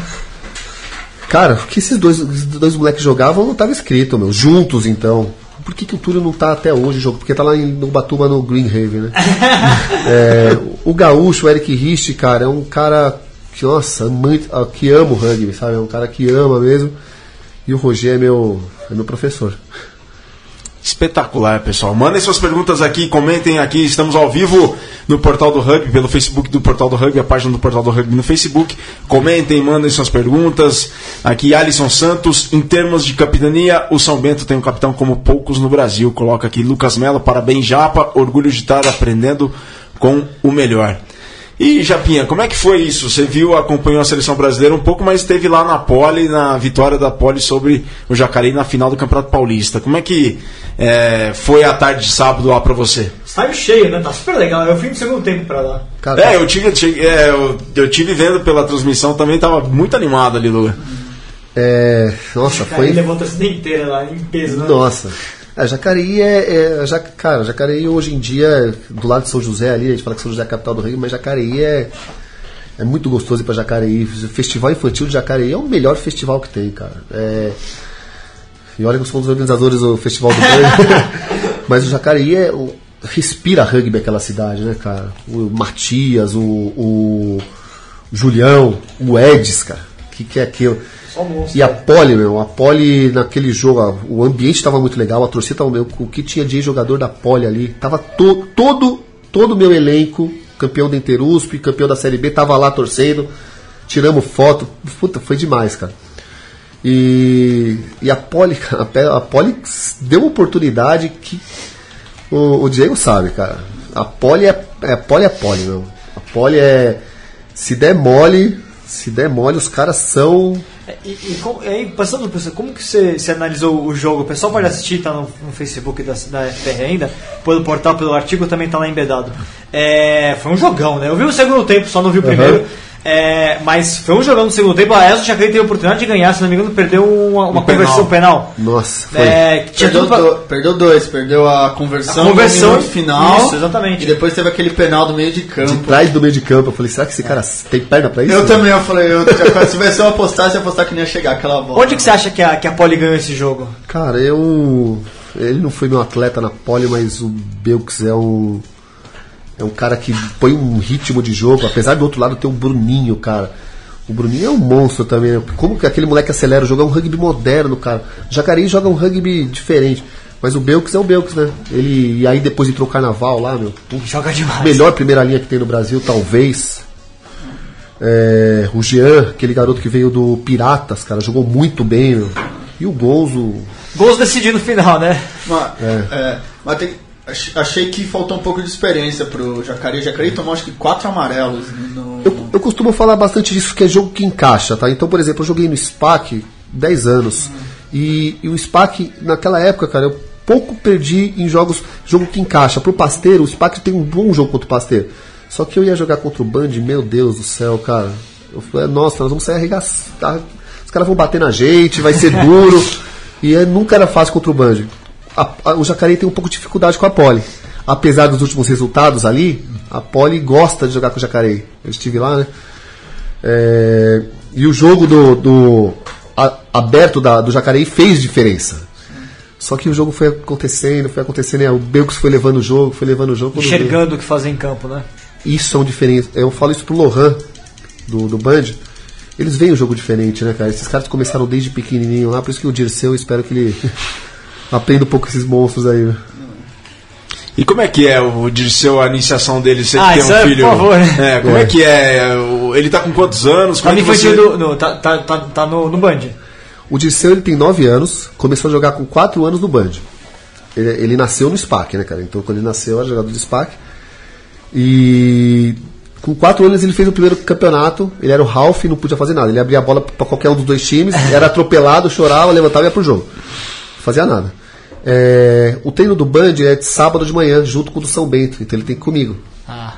Cara, o que esses dois, esses dois moleques jogavam não tava escrito, meu. Juntos, então. Por que, que o Túlio não tá até hoje jogo? Porque tá lá em Ubatuba no Greenhaven, né? É, o Gaúcho, o Eric Rich, cara, é um cara que, nossa, muito, que ama o rugby, sabe? É um cara que ama mesmo. E o Roger é meu, é meu professor. Espetacular, pessoal. Mandem suas perguntas aqui, comentem aqui. Estamos ao vivo no Portal do Rugby, pelo Facebook do Portal do Rugby, a página do Portal do Rugby no Facebook. Comentem, mandem suas perguntas. Aqui, Alisson Santos. Em termos de capitania, o São Bento tem um capitão como poucos no Brasil. Coloca aqui Lucas Melo, parabéns, Japa. Orgulho de estar aprendendo com o melhor. E Japinha, como é que foi isso? Você viu, acompanhou a seleção brasileira um pouco, mas esteve lá na Pole, na vitória da Pole sobre o Jacareí na final do Campeonato Paulista. Como é que é, foi a tarde de sábado lá pra você? Estádio cheio, né? Tá super legal. Eu fui no segundo tempo pra lá. Cara, É, eu tive, tive- é, eu, eu tive vendo pela transmissão também, tava muito animado ali, Lula. é, nossa, foi. levou a torcida inteira lá, em peso, né? Nossa. É, Jacareí é, é cara, Jacareí hoje em dia, do lado de São José ali, a gente fala que São José é a capital do Rio, mas Jacareí é, é muito gostoso ir pra Jacareí. O Festival Infantil de Jacareí é o melhor festival que tem, cara. É, e olha que eu sou um dos organizadores do Festival do Rugby, mas o Jacareí é, o- respira rugby aquela cidade, né, cara? O Matias, o, o Julião, o Edis, cara. O que, que é aquilo? E a Poli, meu, a Poli naquele jogo, o ambiente estava muito legal, a torcida tava meu, o que tinha de jogador da Poli ali, tava to, todo todo meu elenco, campeão da Interusp, campeão da Série B, tava lá torcendo, tiramos foto, puta, foi demais, cara. E, e a Poli, a Poli deu uma oportunidade que o, o Diego sabe, cara. A Poli é, é Poli é Poli, meu. A Poli é se der mole, se der mole, os caras são E, e, e aí, passando por como que você, você analisou o jogo? O pessoal pode assistir, tá no, no Facebook da, da FPR ainda, pelo portal, pelo artigo, também tá lá embedado. É, foi um jogão, né? Eu vi o segundo tempo, só não vi o primeiro. É, mas foi um jogão no segundo tempo. A Elson já teve a oportunidade de ganhar, se não me engano, perdeu uma, uma Um conversão penal. Nossa, foi. É, que tinha Perdeu, pra- do- perdeu dois, perdeu a conversão, A conversão, final. isso, exatamente. E depois teve aquele penal do meio de campo. de trás do meio de campo. Eu falei, será que esse cara tem perna pra isso? Eu também, eu falei, eu, se tivesse eu apostar, se apostar que não ia chegar aquela bola. Onde que você acha que a, que a Poli ganhou esse jogo? Cara, eu. Ele não foi meu atleta na pole, mas o Belks é um. É um cara que põe um ritmo de jogo. Apesar do outro lado ter o Bruninho, cara. O Bruninho é um monstro também. né? Como que aquele moleque acelera? Joga um rugby moderno, cara. Jacareí joga um rugby diferente. Mas o Belks é o Belks, né? Ele, e aí depois entrou o carnaval lá, meu. Joga demais. Melhor primeira linha que tem no Brasil, talvez. É, o Jean, aquele garoto que veio do Piratas, cara, jogou muito bem. meu. E o Gonzo. Gols decidindo no final, né? Mas, é, mas tem- achei que faltou um pouco de experiência pro Jacareí. Jacareí tomou acho que quatro amarelos no, Eu, eu costumo falar bastante disso, que é jogo que encaixa, tá? Então, por exemplo, eu joguei no SPAC 10 anos. E, e o SPAC, naquela época, cara, eu pouco perdi em jogos, jogo que encaixa. Pro Pasteiro, o SPAC tem um bom jogo contra o Pasteiro. Só que eu ia jogar contra o Band, meu Deus do céu, cara. Eu falei, nossa, nós vamos sair arregaçar. Os caras vão bater na gente, vai ser duro. e é, nunca era fácil contra o Band. A- a- o Jacareí tem um pouco de dificuldade com a Poli. Apesar dos últimos resultados ali, a Poli gosta de jogar com o Jacareí. Eu estive lá, né? É, e o jogo do, do a- aberto da- do Jacareí fez diferença. Só que o jogo foi acontecendo, foi acontecendo, e o Belcos foi levando o jogo, foi levando o jogo. veio- Enxergando o que fazer em campo, né? isso é um diferença. Eu falo isso pro Lohan, do, do Band. Eles veem o jogo diferente, né, cara? Esses caras começaram desde pequenininho lá, por isso que o Dirceu, eu espero que ele aprenda um pouco com esses monstros aí. né? E como é que é o Dirceu, a iniciação dele? Você Ah, que tem um é, por filho. favor. É, como é. É. que é? Ele tá com quantos anos? Tá Como no é que você... do. no- tá, tá, tá, tá no, no Band. O Dirceu, ele tem 9 anos, começou a jogar com 4 anos no Band. Ele, ele nasceu no SPAC, né, cara? Então, quando ele nasceu, era jogador de SPAC. E com 4 anos ele fez o primeiro campeonato. Ele era o Ralph e não podia fazer nada. Ele abria a bola pra qualquer um dos dois times, era atropelado, chorava, levantava e ia pro jogo. Fazia nada. É, o treino do Band é de sábado de manhã, junto com o do São Bento. Então ele tem que ir comigo.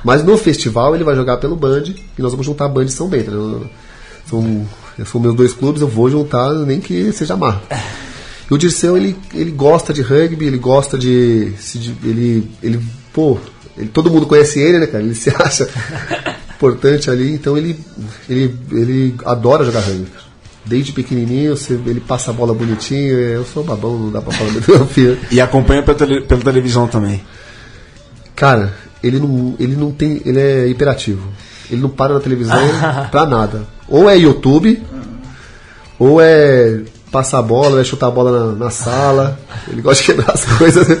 Mas no festival ele vai jogar pelo Band e nós vamos juntar Band e São Bento. né? São, são meus dois clubes, eu vou juntar, nem que seja amarro. E o Dirceu, ele, ele gosta de rugby, ele gosta de. se de- ele, ele, pô, ele- todo mundo conhece ele, né, cara? Ele se acha importante ali, então ele, ele, ele adora jogar rugby. Desde pequenininho, ele passa a bola bonitinho. Eu sou babão, não dá pra falar do meu filho. E acompanha pela, tele- pela televisão também. Cara, ele não, ele não tem. Ele é hiperativo. Ele não para na televisão pra nada. Ou é YouTube, ou é passar a bola, é chutar a bola na, na sala. Ele gosta de quebrar as coisas.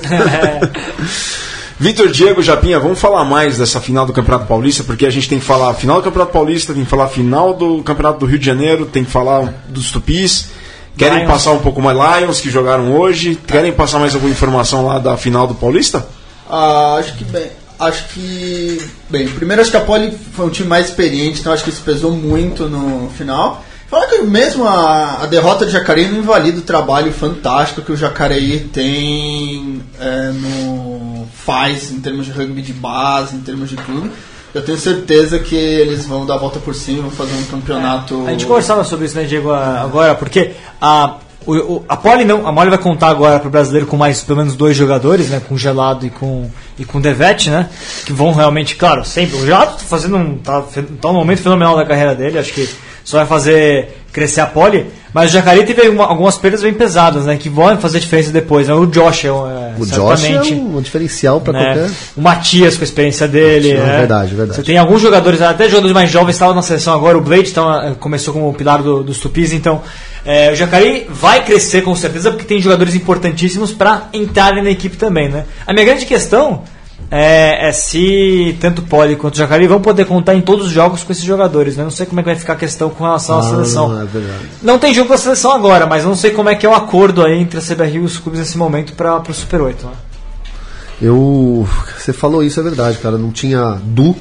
Vitor Diego Japinha, vamos falar mais dessa final do Campeonato Paulista, porque a gente tem que falar final do Campeonato Paulista, tem que falar final do Campeonato do Rio de Janeiro, tem que falar dos Tupis. Querem Lions. passar um pouco mais Lions, que jogaram hoje? Querem passar mais alguma informação lá da final do Paulista? Ah, acho que bem. Acho que. Bem, primeiro acho que a Poli foi um time mais experiente, então acho que isso pesou muito no final. Fala que mesmo a, a derrota de Jacareí não invalida o trabalho fantástico que o Jacareí tem é, no. Faz em termos de rugby de base, em termos de tudo. Eu tenho certeza que eles vão dar a volta por cima, vão fazer um campeonato. A gente conversava sobre isso, né, Diego, agora, porque a, o, a Poli não, a Moli vai contar agora para o brasileiro com mais pelo menos dois jogadores, né, com Gelado e com e com Devete, né, que vão realmente, claro, sempre. O Gelado tá fazendo um tá, tá um momento fenomenal da carreira dele, acho que só vai fazer crescer a Poli, mas o Jacaré teve uma- algumas perdas bem pesadas, né, que vão fazer diferença depois. Né? O Josh é, é o Josh é um, um diferencial pra né? qualquer. O Matias com a experiência dele. Não, né? verdade, verdade. Você tem alguns jogadores, até jogadores mais jovens estavam na seleção agora. O Blade tá, começou como pilar do- dos Tupis, então é, o Jacareí vai crescer com certeza porque tem jogadores importantíssimos para entrarem na equipe também, né? A minha grande questão é, é se tanto Poli quanto o Jacareí vão poder contar em todos os jogos com esses jogadores, né? Não sei como é que vai ficar a questão com relação à Ah, seleção. não, é. Não tem jogo da seleção agora, mas não sei como é que é o acordo aí entre a CBR e os clubes nesse momento para o Super 8. Né? Eu. Você falou isso, é verdade, cara. Não tinha Du.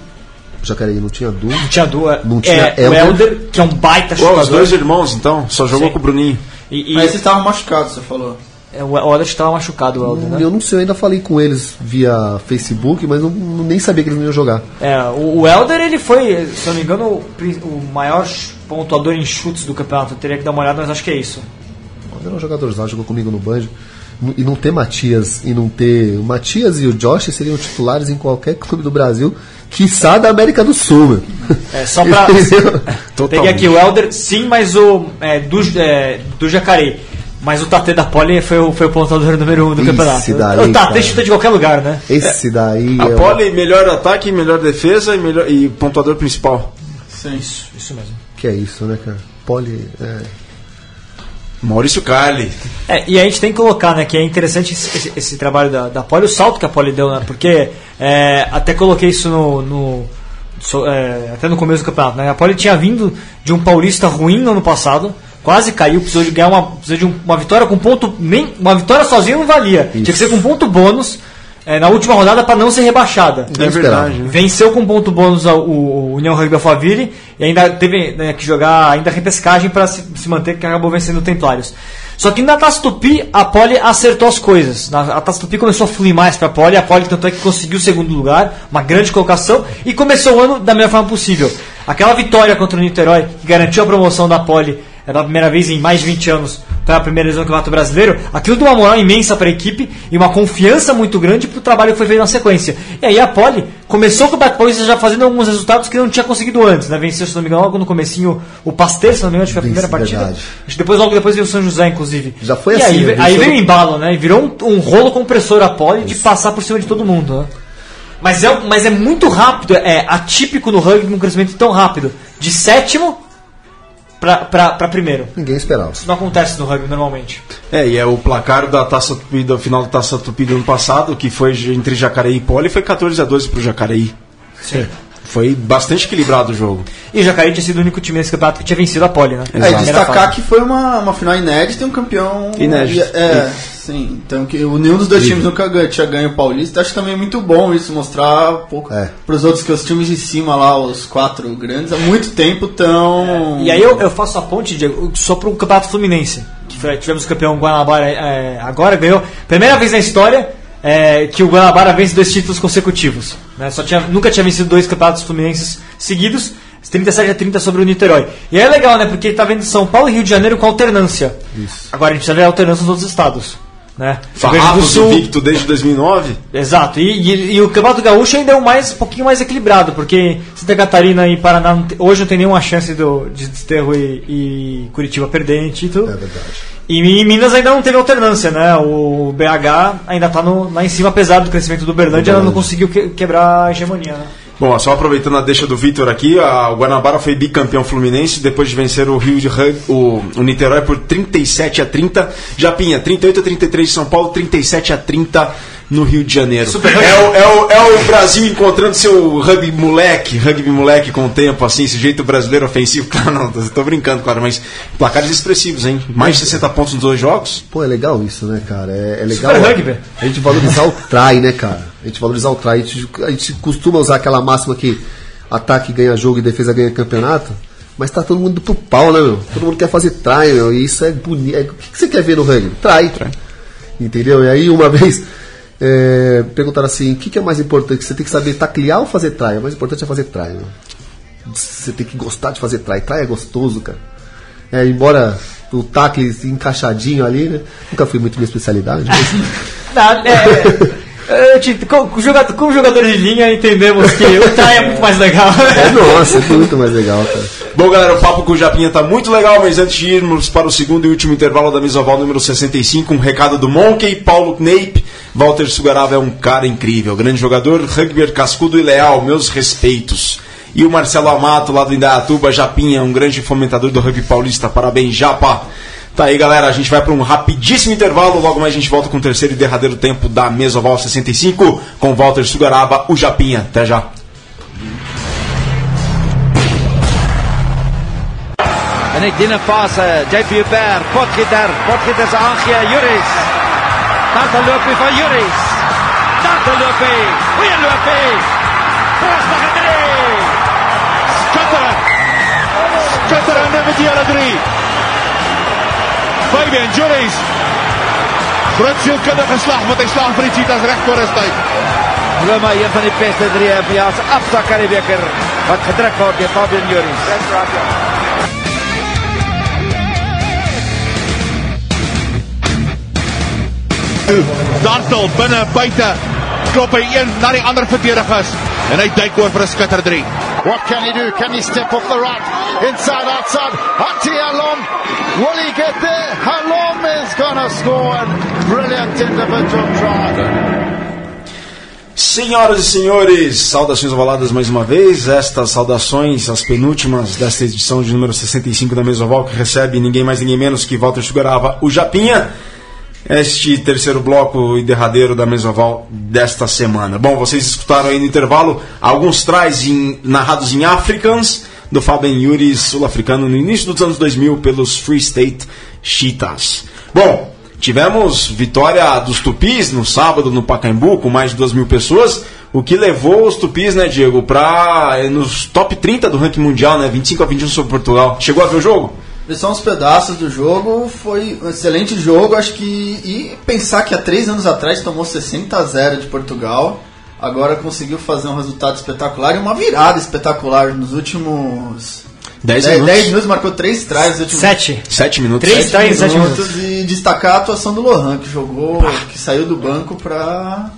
Jacareí não tinha Du. Não tinha duas. Não tinha é, o Elder. Elder, que é um baita chutador. os dois irmãos, então, só jogou Sim. com o Bruninho. E, e Mas vocês estavam machucados, você falou. É, o Elder estava machucado, o Elder, né? Eu não sei, eu ainda falei com eles via Facebook, mas não- nem sabia que eles não iam jogar. É, o, o Elder, ele foi, se eu não me engano, o, o maior pontuador em chutes do campeonato. Eu teria que dar uma olhada, mas acho que é isso. Mas era um jogador lá, jogou comigo no Banjo. E não ter Matias e não ter. O Matias e o Josh seriam titulares em qualquer clube do Brasil, quiçá da América do Sul, meu. É, só pra. Peguei aqui o Elder, sim, mas o. É, do, é, do Jacareí. Mas o Tate da Poli foi o, foi o pontuador número um do Esse campeonato. daí, o Tate chuta de qualquer lugar, né? Esse daí. A é o- Poli, melhor ataque, melhor defesa e, melhor, e pontuador principal. Sim. Isso, isso mesmo. Que é isso, né, cara? Poli. É. Maurício Carli. É, e a gente tem que colocar, né, que é interessante esse, esse- esse trabalho da, da Poli, o salto que a Poli deu, né, porque é, até coloquei isso no, no- so- é, até no começo do campeonato, né, a Poli tinha vindo de um paulista ruim no ano passado, quase caiu, precisou de ganhar uma, precisou de um- uma vitória com ponto, nem, uma vitória sozinha não valia, tinha que ser com ponto bônus, é, na última rodada para não ser rebaixada. É verdade. né? Venceu com ponto bônus o, o União Rugby Alphaville e ainda teve né, que jogar ainda repescagem para se, se manter, que acabou vencendo o Templários. Só que na Taça Tupi, a Poli acertou as coisas. Na, a Taça Tupi começou a fluir mais para a Poli, a Poli tanto é que conseguiu o segundo lugar, uma grande colocação, e começou o ano da melhor forma possível. Aquela vitória contra o Niterói, que garantiu a promoção da Poli é pela primeira vez em mais de 20 anos para a primeira vez no Campeonato Brasileiro, aquilo deu uma moral imensa para a equipe e uma confiança muito grande para o trabalho que foi feito na sequência. E aí a Poli começou com o Campeonato Paulista já fazendo alguns resultados que não tinha conseguido antes, né? Venceu, se não me engano, logo no comecinho o Pasteur, se não me engano, acho que foi a primeira partida. verdade. Acho que depois, logo depois veio o São José, inclusive. Já foi e assim, Aí, né? aí veio o embalo, né? E virou um, um rolo compressor a Poli de passar por cima de todo mundo, né? Mas é, mas é muito rápido, é atípico no rugby um crescimento tão rápido. De sétimo para primeiro. Ninguém esperava. Isso não acontece no rugby normalmente. É, e é o placar da Taça Tupi, do final da Taça Tupi do ano passado, que foi entre Jacareí e Poli, foi 14 a 12 pro Jacareí. Sim. Foi bastante equilibrado o jogo. E o Jacareí tinha sido o único time nesse campeonato que tinha vencido a Poli, né? É, e destacar que foi uma, uma final inédita e um campeão. Inédito. É, sim. Então que o- nenhum dos dois times nunca ganha- tinha ganho o Paulista. Acho também muito bom isso, mostrar um pouco É. pros outros que os times de cima lá, os quatro grandes, há muito tempo tão. E aí eu, eu faço a ponte, Diego, só pro Campeonato Fluminense. Que foi- tivemos o campeão Guanabara é, agora, ganhou. Primeira vez na história é, que o Guanabara vence dois títulos consecutivos. Né? Só tinha, nunca tinha vencido dois campeonatos fluminenses seguidos. 37 a 30 sobre o Niterói. E aí é legal, né? Porque ele tá vendo São Paulo e Rio de Janeiro com alternância. Agora a gente precisa ver a alternância nos outros estados. Né? Grande do Farrapos Sul- invicto desde 2009. Exato, e, e- e o Campeonato Gaúcho ainda é um, mais, um pouquinho mais equilibrado, porque Santa Catarina e Paraná não te- hoje não tem nenhuma chance do, de Desterro e, e Curitiba perderem título. É verdade. E em Minas ainda não teve alternância, né? O BH ainda está lá em cima, apesar do crescimento do Berlândia, ela não conseguiu que- quebrar a hegemonia, né? Bom, só aproveitando a deixa do Vitor aqui, a, o Guanabara foi bicampeão fluminense depois de vencer o Rio de o, o Niterói por 37 a 30. Japinha, 38 a 33 de São Paulo, 37 a 30 no Rio de Janeiro. Super é, o, é, o, é o Brasil encontrando seu rugby moleque, rugby moleque com o tempo, assim, esse jeito brasileiro ofensivo. Claro, não, tô, brincando, claro, mas placares expressivos, hein? Mais de 60 pontos nos dois jogos. Pô, é legal isso, né, cara? É, é legal Super rugby. a gente valorizar o try, né, cara? A gente valorizar o try. A gente, a gente costuma usar aquela máxima que ataque ganha jogo e defesa ganha campeonato. Mas tá todo mundo pro pau, né, meu? Todo mundo quer fazer try, meu. E isso é bonito. É- O que, que você quer ver no rugby? Try. Entendeu? E aí, uma vez, é, perguntaram assim: o que, que é mais importante? Você tem que saber taclear ou fazer try? O mais importante é fazer meu. Você tem que gostar de fazer try. Try é gostoso, cara. É, embora o tacle encaixadinho ali, né? Nunca fui muito minha especialidade. Mas... Não, é, te- jogador- como jogadores de linha, entendemos que o try é muito mais legal. É, nossa, é muito mais legal, cara. Bom, galera, o papo com o Japinha tá muito legal, mas antes de irmos para o segundo e último intervalo da Mesoval número 65, um recado do Monkey, Paulo Knape. Walter Sugarava é um cara incrível, grande jogador, rugby cascudo e leal, meus respeitos. E o Marcelo Amato, lá do Indaiatuba, Japinha, um grande fomentador do rugby paulista. Parabéns, Japa. Tá aí, galera, a gente vai para um rapidíssimo intervalo, logo mais a gente volta com o terceiro e derradeiro tempo da Mesoval 65, com Walter Sugarava, o Japinha. Até já. En een fase. JP Hubert. Potgieter. Potgieter zijn aangeven. Juris. Loopje van Juris. Loopje. Weer loopje. Prachtige drie. Schitterend. Schitterend nummer die alle drie. Fabian Juris. Groot zielkundige slag, want hij slaagt Britsita's recht voor zijn tijd. Bluma, een van die beste drie FBA's. Afsta Caribbeker. Wat gedrukt wordt door Fabian Juris. Dartel binnen, buiten. Klop hy een na die ander verdedigers. En hy duik oor vir 'n skitter 3. What can he do? Can he step off the rack? Inside, outside. Hati Halom. Will he get there? Halom is gonna score. Brilliant individual try. Senhoras e senhores, saudações ovaladas mais uma vez. Estas saudações, as penúltimas desta edição de número 65 da Mesoval, que recebe ninguém mais, ninguém menos que Walter Sugarava, o Japinha. Este terceiro bloco e derradeiro da Mesoval desta semana. Bom, vocês escutaram aí no intervalo alguns em- narrados em Africans do Fabian Yuri sul-africano no início dos anos 2000 pelos Free State Cheetahs. Bom, Tivemos vitória dos Tupis no sábado no Pacaembu, com mais de 2 mil pessoas, o que levou os Tupis, né, Diego, para nos top 30 do ranking mundial, né, 25 a 21 sobre Portugal. Chegou a ver o jogo? Vi só uns pedaços do jogo, foi um excelente jogo, acho que. E pensar que há três anos atrás tomou 60 a 0 de Portugal, agora conseguiu fazer um resultado espetacular e uma virada espetacular nos últimos. 10 10 minutos. minutos, marcou três trás nos últimos Sete. 7 minutos. Três Sete trás em sete minutos e destacar a atuação do Lohan, que jogou, que saiu do banco pra.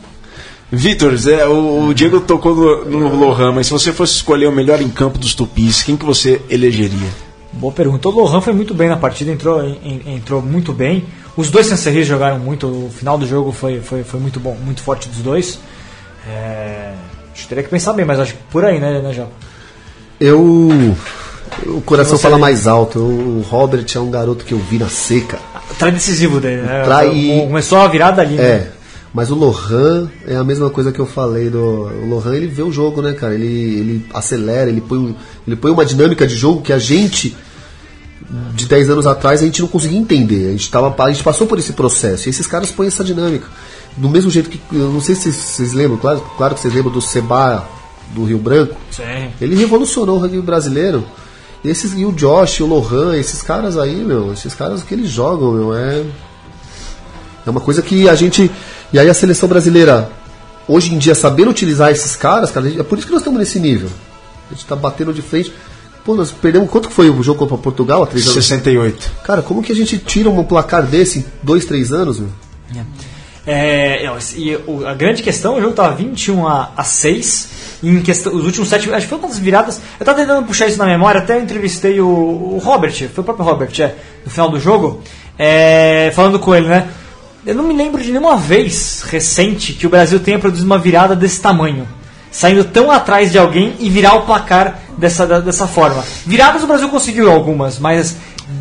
Vitor, Zé, o, o Diego tocou no, no Lohan, mas se você fosse escolher o melhor em campo dos Tupis, quem que você elegeria? Boa pergunta. O Lohan foi muito bem na partida, entrou, en- en- entrou muito bem. Os dois Sancerris jogaram muito, o final do jogo foi, foi, foi muito bom, muito forte dos dois. É, teria que pensar bem, mas acho que por aí, né, né João? Eu. O coração Você- fala mais alto. O Robert é um garoto que eu vi na seca. Trai decisivo dele, né? Trai- Começou a virada ali. né? É. Mas o Lohan é a mesma coisa que eu falei do. O Lohan ele vê o jogo, né, cara? Ele, ele acelera, ele põe, um- ele põe uma dinâmica de jogo que a gente, de 10 anos atrás, a gente não conseguia entender. A gente, tava, a gente passou por esse processo. E esses caras põem essa dinâmica. Do mesmo jeito que. Eu não sei se vocês lembram, claro, claro que vocês lembram do Seba do Rio Branco. Sim. Ele revolucionou o rugby brasileiro. Esses, e o Josh, o Lohan, esses caras aí, meu, esses caras que eles jogam, meu, é. É uma coisa que a gente. E aí a seleção brasileira, hoje em dia, sabendo utilizar esses caras, cara, é por isso que nós estamos nesse nível. A gente tá batendo de frente. Pô, nós perdemos. Quanto que foi o jogo contra Portugal há três anos? 68. Cara, como que a gente tira um placar desse em dois, três anos, meu? É, não, e a grande questão, o jogo estava 21 a, a 6. E em questão, os últimos sete. Acho que foi uma das viradas. Eu estava tentando puxar isso na memória, até entrevistei o, o Robert, foi o próprio Robert, é, no final do jogo, é, falando com ele, né? Eu não me lembro de nenhuma vez recente que o Brasil tenha produzido uma virada desse tamanho. Saindo tão atrás de alguém e virar o placar dessa, dessa forma. Viradas o Brasil conseguiu algumas, mas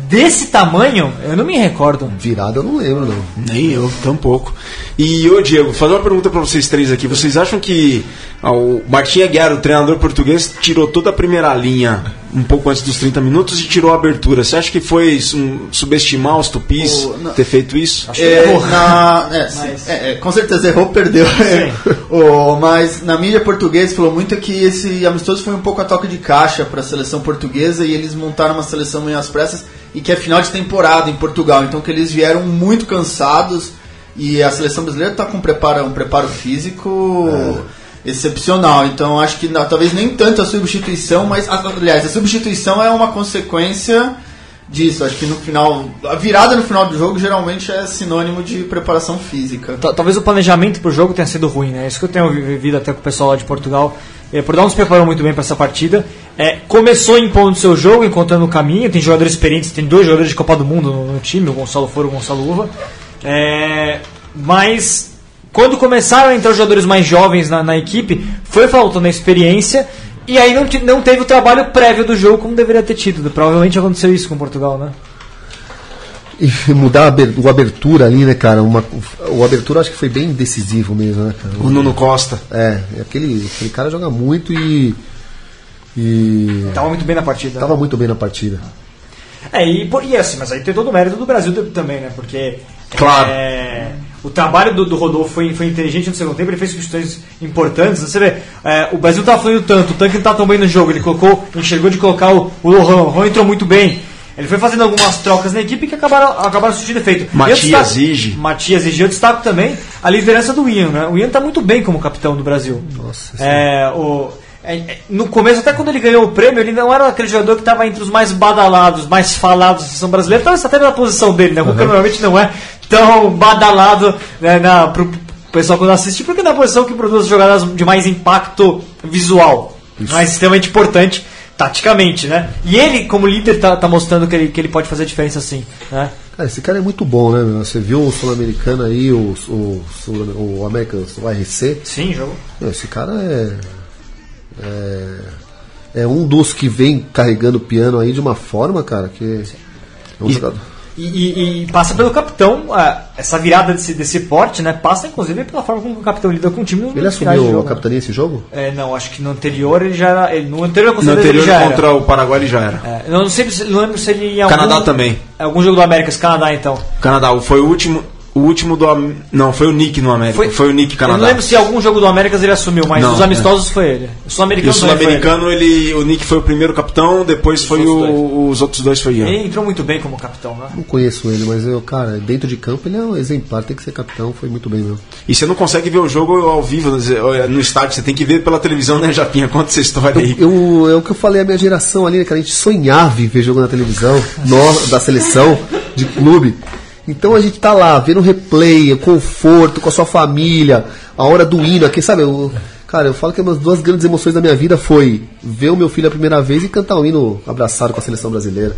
desse tamanho eu não me recordo. Virada eu não lembro, não. Nem eu, tampouco. E, ô Diego, fazer uma pergunta pra vocês três aqui. Vocês acham que ah, o Martim Aguiar, o treinador português, tirou toda a primeira linha um pouco antes dos 30 minutos e tirou a abertura? Você acha que foi um, subestimar os tupis O- não. ter feito isso? É, na- é, sim, é, é, com certeza errou, perdeu. O- mas na mídia portuguesa falou muito que esse amistoso foi um pouco a toque de caixa para a seleção portuguesa e eles montaram uma seleção meio às pressas e que é final de temporada em Portugal. Então que eles vieram muito cansados e a seleção brasileira está com um preparo, um preparo físico excepcional. Então acho que não, talvez nem tanto a substituição, mas a- aliás a substituição é uma consequência disso. Acho que no final, a virada no final do jogo geralmente é sinônimo de preparação física. Ta- Talvez o planejamento pro jogo tenha sido ruim, né? Isso que eu tenho vi- vivido até com o pessoal lá de Portugal. É, Portugal nos preparou muito bem para essa partida. É, começou impondo seu jogo, encontrando o caminho. Tem jogadores experientes, tem dois jogadores de Copa do Mundo no, no time, o Gonçalo Foro e o Gonçalo Uva. É, mas quando começaram a entrar jogadores mais jovens na, na equipe, foi faltando a experiência. E aí não, não teve o trabalho prévio do jogo como deveria ter tido. Provavelmente aconteceu isso com Portugal, né? E mudar a aber- o abertura ali, né, cara? Uma, o abertura acho que foi bem decisivo mesmo, né, cara? O Nuno Costa. É, aquele, aquele cara joga muito e. E. Tava muito bem na partida. Tava muito bem na partida. É, e, e assim, mas aí tem todo o mérito do Brasil também, né? Porque Claro. é, o trabalho do, do Rodolfo foi, foi inteligente no segundo tempo, ele fez substituições importantes. Você vê, é, o Brasil tava fluindo tanto, o tanque não tava tão bem no jogo, ele colocou, enxergou de colocar o, o Lohan, o Lohan entrou muito bem. Ele foi fazendo algumas trocas na equipe que acabaram, acabaram surtindo efeito. Matias Zige. Matias Zige. Eu destaco também a liderança do Ian, né? O Ian tá muito bem como capitão do Brasil. Nossa É, o, é, é, no começo, até quando ele ganhou o prêmio, ele não era aquele jogador que estava entre os mais badalados, mais falados da seleção brasileira. Talvez até na posição dele, né? Porque normalmente não é tão badalado né, na, pro pessoal quando assiste, porque é na posição que produz jogadas de mais impacto visual, mais extremamente importante taticamente, né? E ele, como líder, tá, tá mostrando que ele, que ele pode fazer diferença sim, né? Cara, esse cara é muito bom, né? meu? Você viu o Sul-Americano aí, o, o, Sul- o América, o RC? Sim, jogo. Meu, esse cara é, é. É um dos que vem carregando o piano aí de uma forma, cara, que. É um E- jogador. E, e- e passa pelo capitão, ah, essa virada desse, desse porte, né? Passa inclusive pela forma como o capitão lida com o time. Ele assumiu jogo, a né? capitania esse jogo? É, não, acho que no anterior ele já era. Ele, no anterior, No anterior ele já contra era. o Paraguai ele já era. É, eu não, sei, se- não lembro se ele em Canadá algum, também. Algum jogo do Américas, Canadá então. Canadá, foi o último. O último do. Am- Não, foi o Nick no América. Foi, o Nick Eu Canadá. não lembro se algum jogo do Américas ele assumiu, mas Não, os amistosos foi ele. O sul-americano o também foi ele. ele, o Nick foi o primeiro capitão, depois foi outros o, os outros dois foi Ian. Ele entrou muito bem como capitão, né? Não conheço ele, mas eu, cara, dentro de campo ele é um exemplar, tem que ser capitão, foi muito bem mesmo. E você não consegue ver o jogo ao vivo no no estádio, você tem que ver pela televisão, né, Japinha? Conta essa história aí. Eu, é o que eu falei, a minha geração ali, né, cara, a gente sonhava em ver jogo na televisão, no- da seleção, de clube. Então a gente tá lá, vendo replay, conforto com a sua família, a hora do hino, aqui, sabe? Eu, cara, eu falo que das duas grandes emoções da minha vida foi ver o meu filho a primeira vez e cantar o hino abraçado com a seleção brasileira.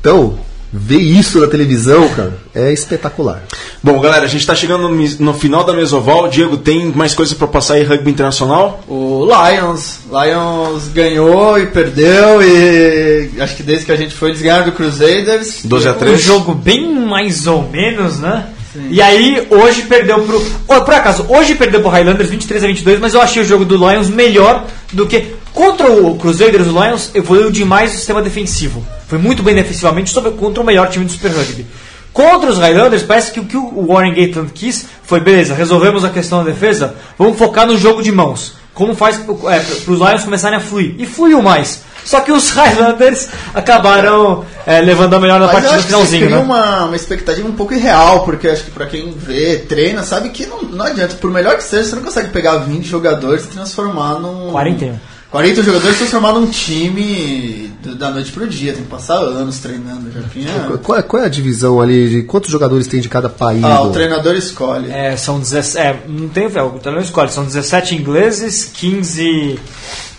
Então, ver isso na televisão, cara, é espetacular. Bom, galera, a gente tá chegando no, final da Mesoval. Diego, tem mais coisa pra passar aí, rugby internacional? O Lions. Lions ganhou e perdeu e acho que desde que a gente foi eles ganharam do Crusaders. 12 a Um 3. jogo bem mais ou menos, né? E aí, hoje perdeu pro. Oh, por acaso, hoje perdeu pro Highlanders 23 a 22, mas eu achei o jogo do Lions melhor do que. Contra o Crusaders, o Lions evoluiu demais o sistema defensivo. Foi muito bem defensivamente sobre, contra o melhor time do Super Rugby. Contra os Highlanders, parece que o que o Warren Gatland quis foi: beleza, resolvemos a questão da defesa, vamos focar no jogo de mãos. Como faz é, para os Lions começarem a fluir. E fluiu mais. Só que os Highlanders acabaram é, levando a melhor na partida no finalzinho, né? uma, uma expectativa um pouco irreal, porque acho que pra quem vê, treina, sabe que não, não adianta. Por melhor que seja, você não consegue pegar 20 jogadores e transformar num. 41. 40 jogadores e transformar num time do- da noite pro dia. Tem que passar anos treinando. Já tinha... Qual é, qual é a divisão ali de quantos jogadores tem de cada país? Ah, o do- treinador escolhe. É, são 17. É, não tem é, o treinador escolhe, são 17 ingleses, 15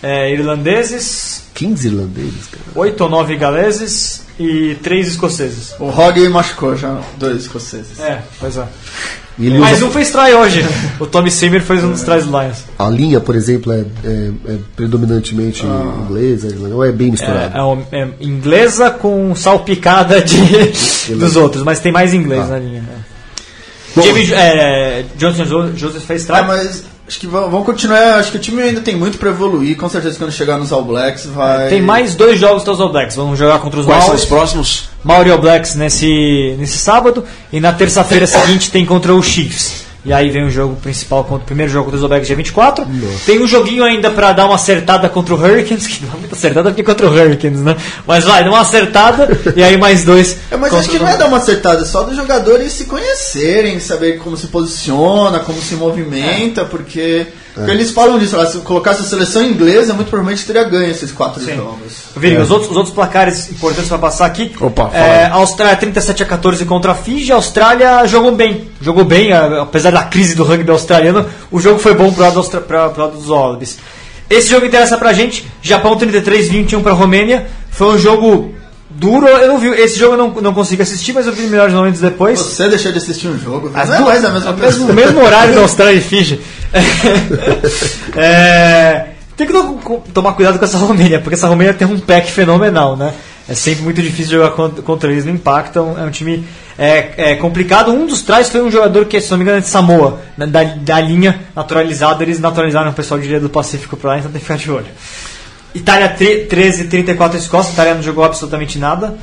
é, irlandeses, 15 irlandeses, cara. 8 ou 9 galeses e 3 escoceses. O Hoggy machucou já dois escoceses. É, pois é. Ele Mais usa- um fez try hoje. O Tommy Seymour fez um dos tries do Lions. A linha, por exemplo, é, é- é predominantemente inglesa, irlandesa, ou é bem misturado? É, é é inglesa com salpicada de, dos outros, mas tem mais inglês na linha. É. Jamie é, Johnson Jo- Joseph fez try. Ah, mas acho que vão, vão continuar. Acho que o time ainda tem muito pra evoluir. Com certeza, quando chegar nos All Blacks, vai. Tem mais dois jogos dos All Blacks. Vamos jogar contra os Quais são Maus. os próximos? Maori All Blacks nesse, nesse sábado e na terça-feira seguinte tem contra o Chiefs. E aí vem o jogo principal, contra o primeiro jogo dos Blacks dia 24. Tem um joguinho ainda pra dar uma acertada contra o Hurricanes, que não é muito acertada porque é contra o Hurricanes, né? Mas vai, dá uma acertada e aí mais dois. É, mas acho que não é dar uma acertada, é só dos jogadores se conhecerem, saber como se posiciona, como se movimenta, porque, porque eles falam disso, se colocasse a seleção inglesa, muito provavelmente teria ganho esses quatro jogos. Vini, os, outros, os outros placares importantes para passar aqui. Opa, é, Austrália 37 a 14 contra a Fiji. A Austrália jogou bem. Jogou bem, apesar da crise do rugby australiano. O jogo foi bom pro lado, austra- pra- pro lado dos Wallabies. Esse jogo interessa pra gente. Japão 33 21 para a Romênia. Foi um jogo duro. Eu não vi esse jogo eu não, não consegui assistir, mas eu vi melhores momentos depois. Você deixou de assistir um jogo, As não é duas- mais a mesma mesmo, coisa. o mesmo horário da Austrália e Fiji. É, tem que to- tomar cuidado com essa Romênia, porque essa Romênia tem um pack fenomenal, né? É sempre muito difícil jogar contra, contra eles, não impactam. É um time é, é complicado. Um dos trás foi um jogador que, se não me engano, é de Samoa, né, da, da linha naturalizada. Eles naturalizaram o pessoal de Ilha do Pacífico pra lá, então tem que ficar de olho. Itália tre- 13, 34 Escócia. Itália não jogou absolutamente nada.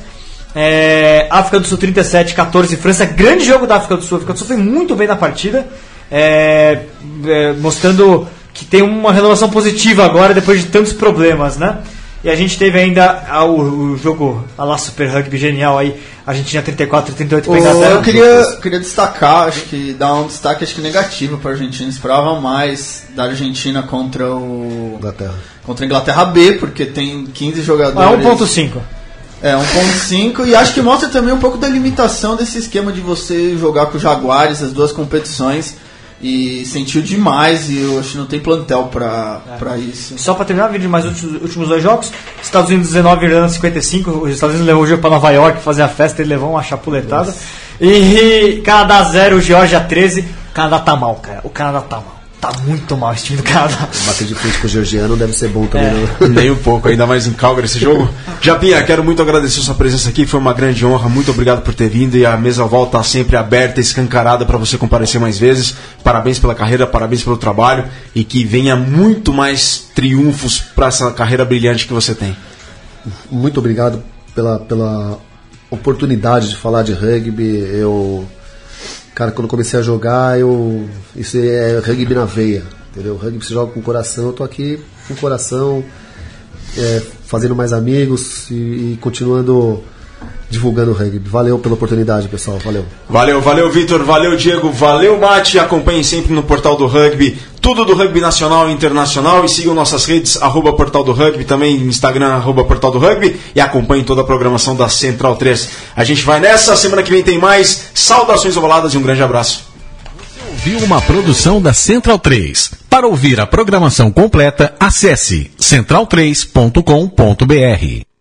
É, África do Sul 37, 14 França. Grande jogo da África do Sul. A África do Sul foi muito bem na partida. é, é, mostrando que tem uma renovação positiva agora depois de tantos problemas, né? E a gente teve ainda ah, o, o jogo a lá Super Rugby genial aí, Argentina 34 38 para Ô, Inglaterra. eu queria, queria destacar, acho que dar um destaque acho que negativo para a Argentina. Esperava mais da Argentina contra o Inglaterra. contra a Inglaterra B, porque tem 15 jogadores. Ah, 1.5. É, 1.5 e acho que mostra também um pouco da limitação desse esquema de você jogar com o Jaguares as duas competições e sentiu demais e eu acho que não tem plantel pra, pra isso. Só para terminar vídeo, mais últimos, últimos dois jogos. Estados Unidos 19, Irlanda 55. Os Estados Unidos levou o jogo para Nova York fazer a festa e levou uma chapuletada. E Canadá 0, Geórgia 13. O Canadá tá mal, cara. O Canadá tá mal. Tá muito mal esse time do Canadá. Bater de frente com o georgiano deve ser bom também. É. Não? Nem um pouco, ainda mais em Calgary esse jogo. Japinha, quero muito agradecer sua presença aqui, foi uma grande honra, muito obrigado por ter vindo e a mesa volta sempre aberta, escancarada para você comparecer mais vezes. Parabéns pela carreira, parabéns pelo trabalho e que venha muito mais triunfos para essa carreira brilhante que você tem. Muito obrigado pela, pela oportunidade de falar de rugby. Eu, cara, quando comecei a jogar, eu isso é rugby na veia, entendeu? Rugby se joga com o coração. Eu tô aqui com o coração, é, fazendo mais amigos e, e continuando divulgando o rugby. Valeu pela oportunidade, pessoal. Valeu. Valeu, valeu Vitor, valeu Diego, valeu Mate. Acompanhem sempre no portal do rugby, tudo do rugby nacional e internacional. E sigam nossas redes, arroba portal do rugby, também Instagram, arroba portal do rugby. E acompanhem toda a programação da Central 3. A gente vai nessa, semana que vem tem mais. Saudações ovaladas e um grande abraço. Viu uma produção da Central 3. Para ouvir a programação completa, acesse central3.com.br.